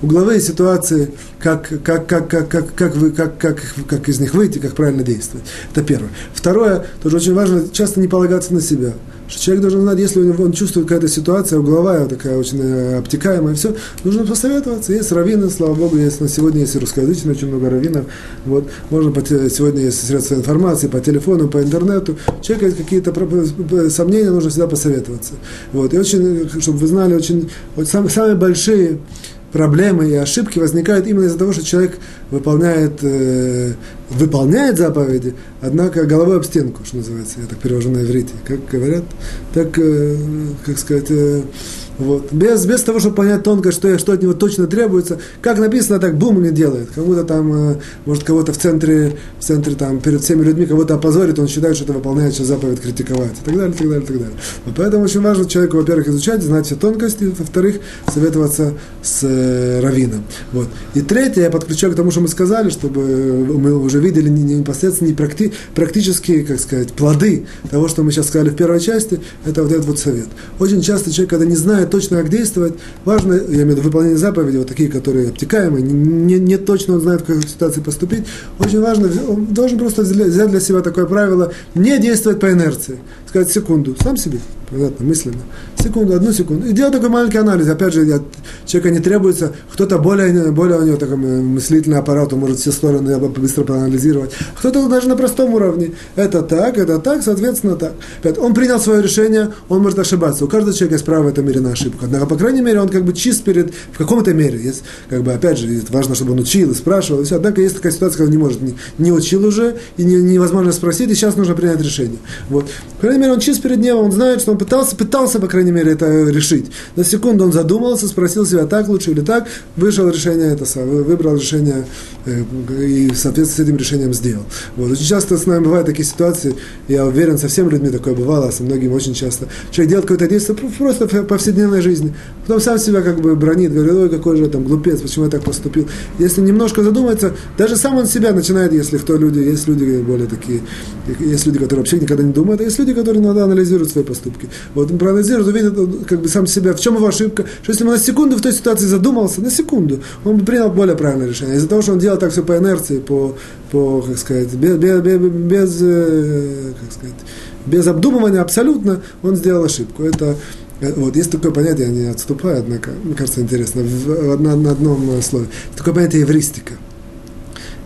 угловые ситуации, как, как, как, как, как, как, вы, как, как, как из них выйти, как правильно действовать. Это первое. Второе, тоже очень важно, часто не полагаться на себя. Что человек должен знать, если он чувствует какая-то ситуация угловая, такая очень э, обтекаемая, все, нужно посоветоваться. Есть раввины, слава Богу, есть на сегодня есть русскоязычные, очень много раввинов. Вот, можно по, сегодня есть средства информации, по телефону, по интернету. У человека есть какие-то сомнения, нужно всегда посоветоваться. Вот, и очень, чтобы вы знали, очень, вот самые, самые большие проблемы и ошибки возникают именно из-за того, что человек выполняет, э, выполняет заповеди, однако головой об стенку, что называется, я так перевожу на иврите, как говорят, так, э, как сказать, э, вот. Без, без того, чтобы понять тонко, что, что от него точно требуется. Как написано, так бум не делает. Кому-то там, э, может, кого-то в центре, в центре там, перед всеми людьми кого-то опозорит, он считает, что это выполняет сейчас заповедь критиковать. И так далее, и так далее, и так далее. Вот поэтому очень важно человеку, во-первых, изучать, знать все тонкости, во-вторых, советоваться с э, раввином. Вот. И третье, я подключаю к тому, что мы сказали, чтобы мы уже видели непосредственно не практи, практические, как сказать, плоды того, что мы сейчас сказали в первой части, это вот этот вот совет. Очень часто человек, когда не знает, точно, как действовать. Важно, я имею в виду выполнение заповедей, вот такие, которые обтекаемые, не, не точно он знает, в какой ситуации поступить. Очень важно, он должен просто взять для себя такое правило, не действовать по инерции. Сказать секунду, сам себе, понятно, мысленно. Секунду, одну секунду. И делать такой маленький анализ. Опять же, от человека не требуется, кто-то более, более у него такой мыслительный аппарат, он может все стороны быстро проанализировать. Кто-то даже на простом уровне. Это так, это так, соответственно так. Он принял свое решение, он может ошибаться. У каждого человека есть право в этом мире на ошибку. Однако, по крайней мере, он как бы чист перед, в каком-то мере. Есть, как бы, опять же, важно, чтобы он учил и спрашивал. И все. Однако есть такая ситуация, когда он не может, не, не учил уже, и не, невозможно спросить, и сейчас нужно принять решение. Вот. По крайней мере, он чист перед небом, он знает, что он пытался, пытался, по крайней мере, это решить. На секунду он задумался, спросил себя, так лучше или так, вышел решение это выбрал решение э, и в соответствии с этим решением сделал. Вот. Очень часто с нами бывают такие ситуации, я уверен, со всеми людьми такое бывало, а со многими очень часто. Человек делает какое-то действие просто в повседневной жизни, потом сам себя как бы бронит, говорит, ой, какой же я там глупец, почему я так поступил. Если немножко задумается, даже сам он себя начинает, если кто люди, есть люди более такие, есть люди, которые вообще никогда не думают, а есть люди, которые иногда анализируют свои поступки. Вот он проанализирует, увидит как бы сам себя, в чем его ошибка, что если он на секунду в той ситуации задумался, на секунду, он бы принял более правильное решение. Из-за того, что он делал так все по инерции, по, по как сказать, без, без, без, э, как сказать, без обдумывания абсолютно, он сделал ошибку. Это э, вот, есть такое понятие, я не отступаю, однако, мне кажется, интересно, в, на, на одном слове. Такое понятие евристика.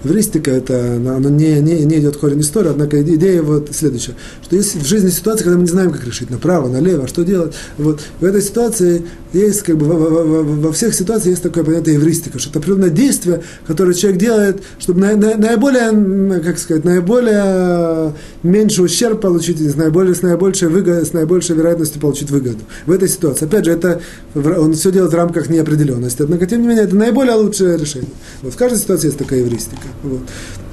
Эвристика, это, оно не, не, не идет корень истории, однако идея вот следующая, что есть в жизни ситуация, когда мы не знаем, как решить, направо, налево, что делать. Вот в этой ситуации есть, как бы, во, во, во всех ситуациях есть такое понятие эвристика, что это определенное действие, которое человек делает, чтобы на, на, наиболее, как сказать, наиболее меньше ущерб получить, с, наиболее, с, наибольшей выгодой, с наибольшей вероятностью получить выгоду. В этой ситуации, опять же, это, он все делает в рамках неопределенности, однако, тем не менее, это наиболее лучшее решение. Вот в каждой ситуации есть такая эвристика. Вот.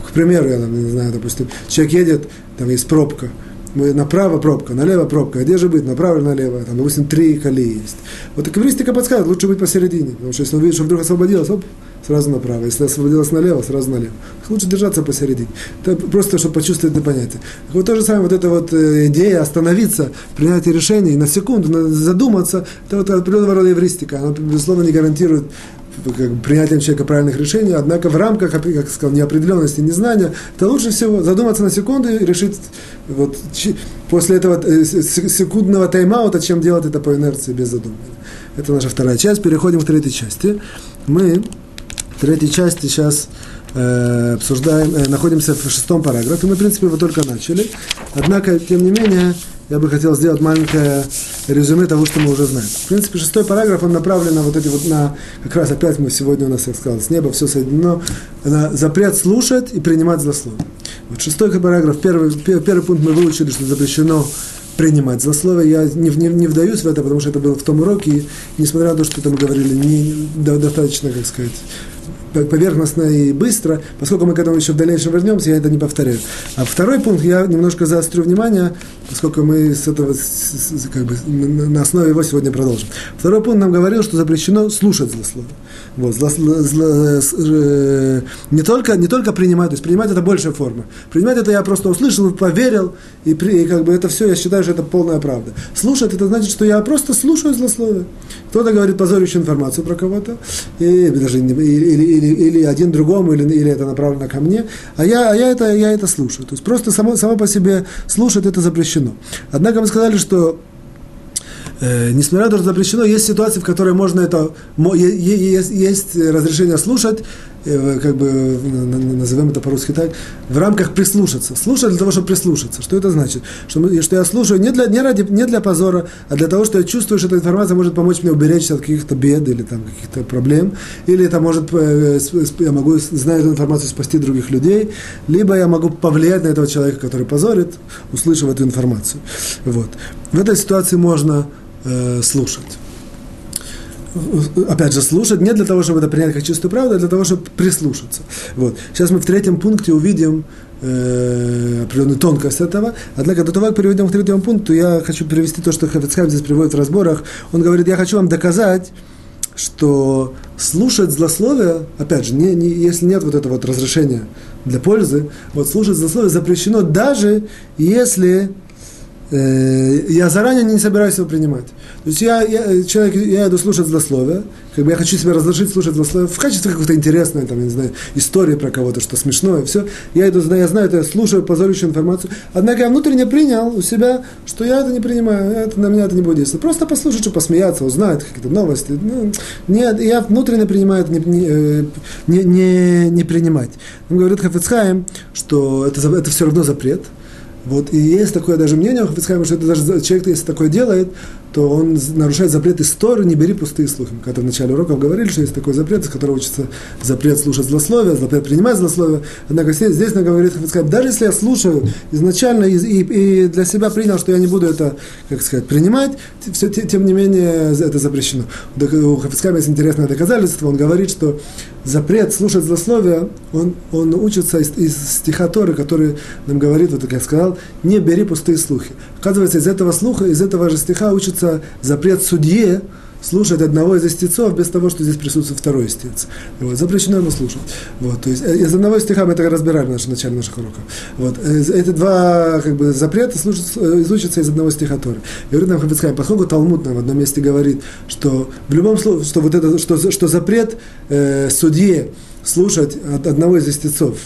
К примеру, я не знаю, допустим, человек едет, там есть пробка, направо пробка, налево пробка, где же быть, направо или налево, там, допустим, три колеи есть. Вот эвристика подсказывает, лучше быть посередине, потому что если он видит, что вдруг освободилось, оп, сразу направо, если освободилось налево, сразу налево. Лучше держаться посередине. Это просто, чтобы почувствовать это понятие. Вот то же самое, вот эта вот э, идея остановиться, принятие решений, на секунду задуматься, это вот определенного рода евристика, она, безусловно, не гарантирует как принятием человека правильных решений, однако в рамках, как сказал, неопределенности, незнания, то лучше всего задуматься на секунду и решить вот, после этого э, секундного тайм-аута, чем делать это по инерции без задумывания. Это наша вторая часть. Переходим к третьей части. Мы в третьей части сейчас э, обсуждаем, э, находимся в шестом параграфе. Мы, в принципе, его только начали. Однако, тем не менее, я бы хотел сделать маленькое резюме того, что мы уже знаем. В принципе, шестой параграф, он направлен на вот эти вот, на, как раз опять мы сегодня у нас, как сказал, с неба все соединено, на запрет слушать и принимать злословие. Вот шестой параграф, первый, первый пункт мы выучили, что запрещено принимать злословие. Я не, не, не вдаюсь в это, потому что это было в том уроке, и несмотря на то, что мы говорили, не, достаточно, как сказать, поверхностно и быстро, поскольку мы к этому еще в дальнейшем вернемся, я это не повторяю. А второй пункт я немножко заострю внимание, поскольку мы с этого, как бы, на основе его сегодня продолжим. Второй пункт нам говорил, что запрещено слушать злословие. Вот, зло, зло, зло, не, только, не только принимать, то есть принимать это большая форма. Принимать это я просто услышал, поверил, и, при, и как бы это все, я считаю, что это полная правда. Слушать это значит, что я просто слушаю злословие. Кто-то говорит позорящую информацию про кого-то, и, даже, или, или, или, или один другому, или, или это направлено ко мне, а я, а я, это, я это слушаю. То есть просто само, само по себе слушать это запрещено. Однако мы сказали, что Э, что запрещено, есть ситуации, в которой можно это, есть, есть разрешение слушать, э, как бы назовем это по-русски так, в рамках прислушаться. Слушать для того, чтобы прислушаться. Что это значит? Что, что я слушаю не для, не, ради, не для позора, а для того, что я чувствую, что эта информация может помочь мне уберечься от каких-то бед или там, каких-то проблем, или это может, э, я могу, зная эту информацию, спасти других людей, либо я могу повлиять на этого человека, который позорит, услышав эту информацию. Вот. В этой ситуации можно э, слушать. Опять же, слушать не для того, чтобы это принять как чистую правду, а для того, чтобы прислушаться. Вот. Сейчас мы в третьем пункте увидим э, определенную тонкость этого. Однако до того, как перейдем к третьему пункту, я хочу привести то, что Хафицхайм здесь приводит в разборах. Он говорит, я хочу вам доказать, что слушать злословие, опять же, не, не, если нет вот этого вот разрешения для пользы, вот слушать злословие запрещено даже если я заранее не собираюсь его принимать. То есть я, я, человек, я иду слушать злословие, как бы я хочу себя разрешить слушать злословие в качестве какой-то интересной, там, я не знаю, истории про кого-то, что смешное, все. Я иду, я знаю это, я слушаю позорящую информацию. Однако я внутренне принял у себя, что я это не принимаю, это, на меня это не будет действовать. Просто послушать, что посмеяться, узнать какие-то новости. Ну, нет, я внутренне принимаю это не, не, э, не, не принимать. Он говорит Хафицхайм, что это, это все равно запрет, вот, и есть такое даже мнение что это даже человек, если такое делает, то он нарушает запрет истории, не бери пустые слухи. Когда в начале уроков говорили, что есть такой запрет, из которого учится запрет слушать злословие, запрет принимать злословие. Однако здесь, здесь нам говорит Хафицхайм, даже если я слушаю изначально и, и, и для себя принял, что я не буду это, как сказать, принимать, все, тем не менее это запрещено. У Хафицхайма есть интересное доказательство, он говорит, что запрет слушать злословие, он, он учится из, из стиха Торы, который нам говорит, вот как я сказал, не бери пустые слухи. Оказывается, из этого слуха, из этого же стиха учится запрет судье слушать одного из истецов без того, что здесь присутствует второй истец. Вот, запрещено ему слушать. Вот, то есть э, из одного стиха мы это разбирали в нашем начале наших уроков. Вот, э, эти два как бы, запрета слушать, э, изучатся из одного стиха Торы. Говорит нам Хабицкай, поскольку Талмуд нам в одном месте говорит, что в любом случае, что, вот это, что, что запрет э, судье слушать одного из истецов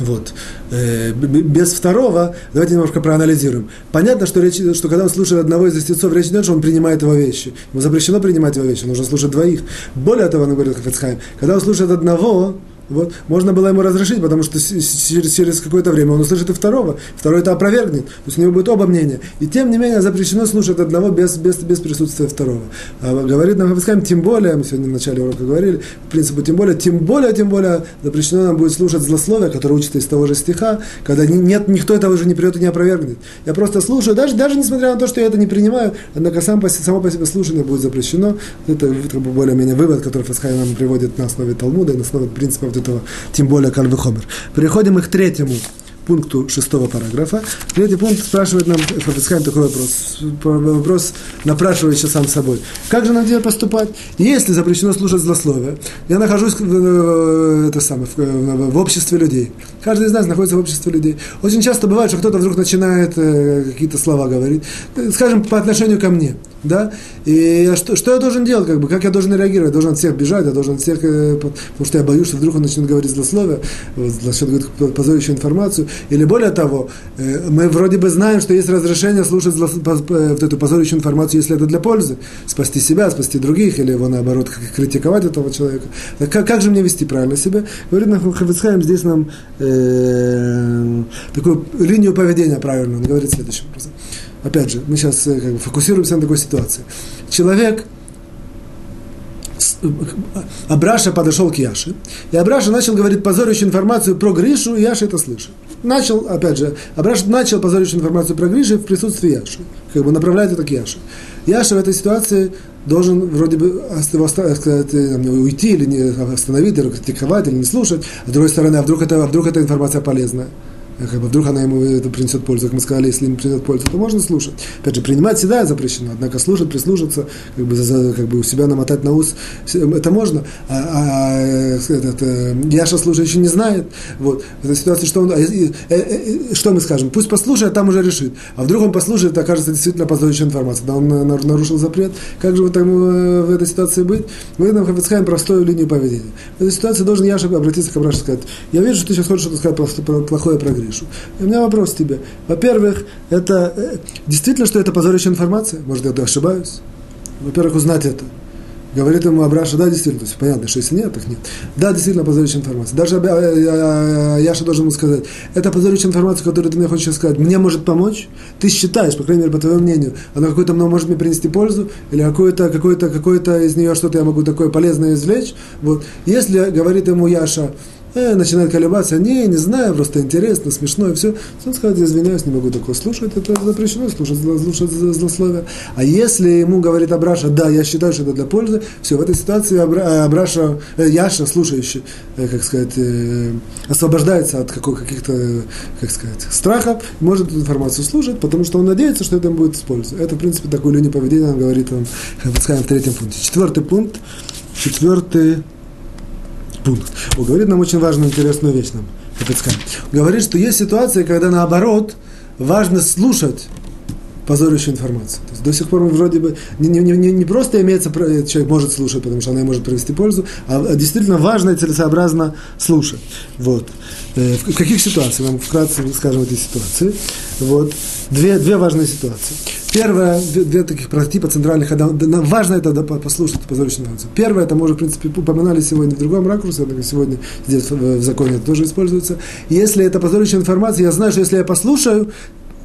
вот. Э, без второго, давайте немножко проанализируем. Понятно, что, речь, что когда он слушает одного из истецов, речь идет, что он принимает его вещи. Ему запрещено принимать его вещи, нужно слушать двоих. Более того, он говорит Хафицхайм, когда он слушает одного, вот, можно было ему разрешить, потому что через, какое-то время он услышит и второго, второй это опровергнет, то есть у него будет оба мнения. И тем не менее запрещено слушать одного без, без, без присутствия второго. А говорит нам Хабискайм, тем более, мы сегодня в начале урока говорили, в принципе, тем более, тем более, тем более запрещено нам будет слушать злословие, которое учится из того же стиха, когда нет, никто этого уже не придет и не опровергнет. Я просто слушаю, даже, даже несмотря на то, что я это не принимаю, однако сам по, само по себе слушание будет запрещено. Это, это более-менее вывод, который Фасхай нам приводит на основе Талмуда, на основе принципов вот этого, тем более Кальвы Переходим к третьему пункту шестого параграфа. Третий пункт спрашивает нам Хафицхайм такой вопрос. Вопрос, напрашивающий сам собой. Как же нам теперь поступать? Если запрещено слушать злословие, я нахожусь в, это самое, в, в обществе людей. Каждый из нас находится в обществе людей. Очень часто бывает, что кто-то вдруг начинает э, какие-то слова говорить, скажем, по отношению ко мне да, и что, что я должен делать, как бы, как я должен реагировать, я должен от всех бежать, я должен всех, э, потому что я боюсь, что вдруг он начнет говорить злословие, начнет говорить позорящую информацию, или более того, э, мы вроде бы знаем, что есть разрешение слушать зло, вот эту позорящую информацию, если это для пользы, спасти себя, спасти других, или его наоборот критиковать этого человека. Как, как же мне вести правильно себя? Говорит нам Хавицхайм, здесь нам э, такую линию поведения правильно, он говорит следующим образом опять же, мы сейчас э, как бы, фокусируемся на такой ситуации. Человек, э, Абраша подошел к Яше, и Абраша начал говорить позорящую информацию про Гришу, и Яша это слышит. Начал, опять же, Абраша начал позорящую информацию про Гришу в присутствии Яши, как бы направляет это к Яше. Яша в этой ситуации должен вроде бы сказать, уйти или не остановить, или критиковать, или не слушать. А с другой стороны, а вдруг, это, а вдруг эта информация полезная? Как бы вдруг она ему это принесет пользу, как мы сказали, если ему принесет пользу, то можно слушать. Опять же, принимать всегда запрещено, однако слушать, прислушаться, как бы, за, как бы у себя намотать на ус, это можно. А, а этот, э, Яша слушает еще не знает. Вот. В этой ситуации, что, он, э, э, э, что мы скажем? Пусть послушает, а там уже решит. А вдруг он послушает, окажется действительно позорящая информация. Да он нарушил запрет. Как же вот э, в этой ситуации быть? Мы нам Хафицхайм простую линию поведения. В этой ситуации должен Яша обратиться к Абрашу и сказать, я вижу, что ты сейчас хочешь что-то сказать плохое про Гришу. И у меня вопрос к тебе. Во-первых, это э, действительно, что это позорящая информация? Может, я ошибаюсь? Во-первых, узнать это. Говорит ему Абраша, да, действительно, то есть понятно, что если нет, так нет. Да, действительно, позорящая информация. Даже э, Яша должен ему сказать, это позорящая информация, которую ты мне хочешь сказать, мне может помочь? Ты считаешь, по крайней мере, по твоему мнению, она какой-то может мне принести пользу, или какое-то какое то какое то из нее что-то я могу такое полезное извлечь? Вот. Если, говорит ему Яша, э, начинает колебаться, не, не знаю, просто интересно, смешно и все. Он скажет, извиняюсь, не могу такое слушать, это запрещено, слушать, слушать злословие. А если ему говорит Абраша, да, я считаю, что это для пользы, все, в этой ситуации Абраша, э, Яша, слушающий, э, как сказать, э, освобождается от каких-то, как сказать, страхов, может эту информацию слушать, потому что он надеется, что это ему будет использоваться. Это, в принципе, такую линию поведения он говорит, он, сказать, в третьем пункте. Четвертый пункт, четвертый пункт. Он говорит нам очень важную, интересную вещь нам. Говорит, что есть ситуации, когда наоборот важно слушать позорящую информацию. То есть до сих пор мы вроде бы не, не, не, не просто имеется, человек может слушать, потому что она может привести пользу, а действительно важно и целесообразно слушать. Вот. Э, в каких ситуациях? Нам вкратце скажем эти ситуации. Вот. Две, две важные ситуации. Первое, две, таких прототипа центральных, важно это послушать, позорищную информацию. Первое, это мы уже, в принципе, упоминали сегодня в другом ракурсе, сегодня здесь в, законе это тоже используется. Если это позорищная информация, я знаю, что если я послушаю,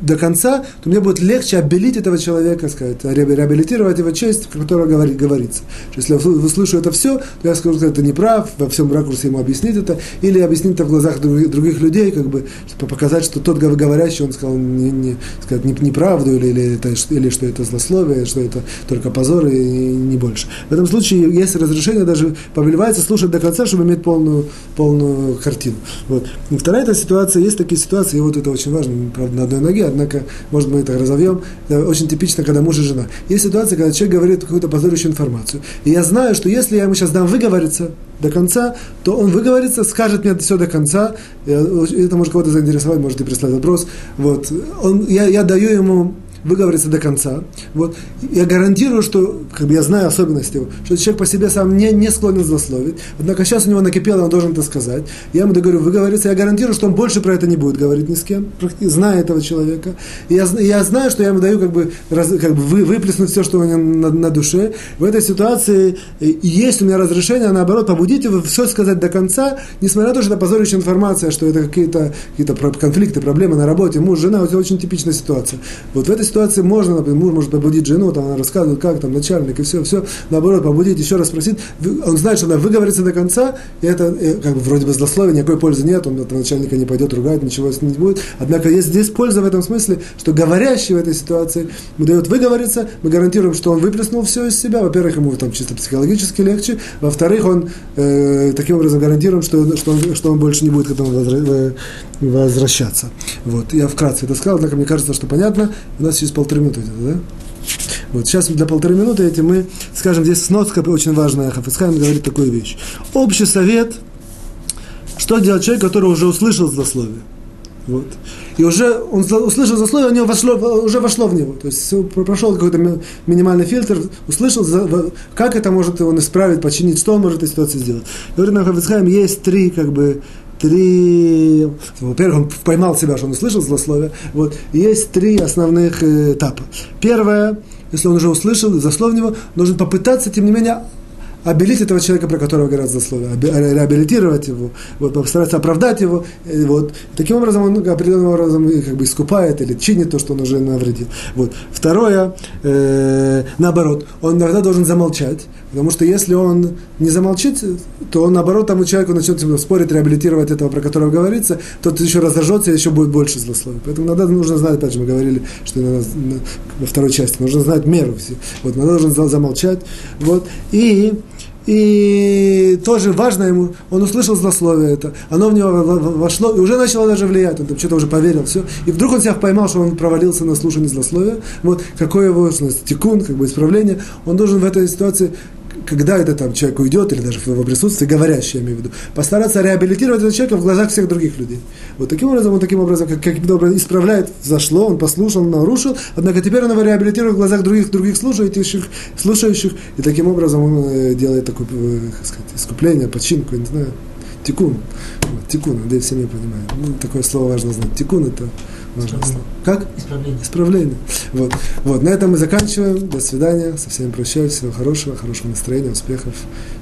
до конца, то мне будет легче обелить этого человека, сказать, реабилитировать его честь, о которой говорит, говорится. Если я услышу это все, то я скажу, что это неправ, во всем ракурсе ему объяснить это, или объяснить это в глазах других, других людей, как бы, чтобы показать, что тот говорящий, он сказал не, не, сказать, не, неправду, или, или, это, или что это злословие, что это только позор и не больше. В этом случае есть разрешение даже повелевается слушать до конца, чтобы иметь полную, полную картину. Вот. Вторая эта ситуация, есть такие ситуации, и вот это очень важно, правда, на одной ноге, однако, может, мы это разовьем. Это очень типично, когда муж и жена. Есть ситуация, когда человек говорит какую-то позорящую информацию. И я знаю, что если я ему сейчас дам выговориться до конца, то он выговорится, скажет мне все до конца. Это может кого-то заинтересовать, можете прислать вопрос. Вот. Он, я, я даю ему выговорится до конца. Вот. Я гарантирую, что, как бы я знаю особенности его, что человек по себе сам не, не склонен злословить. Однако сейчас у него накипело, он должен это сказать. Я ему говорю, выговорится, я гарантирую, что он больше про это не будет говорить ни с кем, зная этого человека. Я, я знаю, что я ему даю как бы, раз, как бы вы, выплеснуть все, что у него на, на душе. В этой ситуации есть у меня разрешение, наоборот, побудить его все сказать до конца, несмотря на то, что это позорящая информация, что это какие-то какие конфликты, проблемы на работе, муж, жена, это очень типичная ситуация. Вот в этой ситуации можно, например, муж может побудить жену, там она рассказывает, как там начальник и все, все, наоборот, побудить, еще раз спросить, он знает, что она выговорится до конца, и это э, как бы вроде бы злословие, никакой пользы нет, он от начальника не пойдет ругать, ничего с ним не будет. Однако есть здесь польза в этом смысле, что говорящий в этой ситуации мы дает выговориться, мы гарантируем, что он выплеснул все из себя. Во-первых, ему там чисто психологически легче, во-вторых, он э, таким образом гарантируем, что, что, он, что он больше не будет к этому возвращаться. Вот. Я вкратце это сказал, однако мне кажется, что понятно. У нас через полторы минуты да? Вот сейчас для полторы минуты эти мы скажем, здесь сноска очень важная, Хафицхайм говорит такую вещь. Общий совет, что делать человек, который уже услышал злословие. Вот. И уже он услышал злословие, у него вошло, уже вошло в него. То есть прошел какой-то минимальный фильтр, услышал, как это может он исправить, починить, что он может этой ситуации сделать. Говорит нам Хафицхайм, есть три как бы три... Во-первых, он поймал себя, что он услышал злословие. Вот. есть три основных э, этапа. Первое, если он уже услышал, заслов него, нужно попытаться, тем не менее, обелить этого человека, про которого говорят злословие, реабилитировать его, вот, постараться оправдать его. И вот. Таким образом он определенным образом как бы искупает или чинит то, что он уже навредил. Вот. Второе, э, наоборот, он иногда должен замолчать, Потому что если он не замолчит, то он, наоборот, тому человеку начнет спорить, реабилитировать этого, про которого говорится, тот еще разожжется и еще будет больше злословия. Поэтому надо, нужно знать, опять же, мы говорили, что надо, во второй части, нужно знать меру. Все. Вот, надо должен замолчать. Вот. И и тоже важно ему, он услышал злословие это, оно в него вошло и уже начало даже влиять, он там что-то уже поверил, все. И вдруг он себя поймал, что он провалился на слушание злословия. Вот какое его тикун, как бы исправление, он должен в этой ситуации когда это там человек уйдет, или даже в его присутствии, говорящий, я имею в виду, постараться реабилитировать этого человека в глазах всех других людей. Вот таким образом, он таким образом, как, как образом исправляет, зашло, он послушал, нарушил, однако теперь он его реабилитирует в глазах других, других слушающих, слушающих, и таким образом он э, делает такое, э, как сказать, искупление, починку, не знаю, тикун. Вот, тикун, надеюсь, все меня понимают. Ну, такое слово важно знать. Тикун это слово. Как? Исправление. Исправление. Вот. вот. На этом мы заканчиваем. До свидания. Со всеми прощаюсь. Всего хорошего, хорошего настроения, успехов,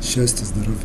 счастья, здоровья.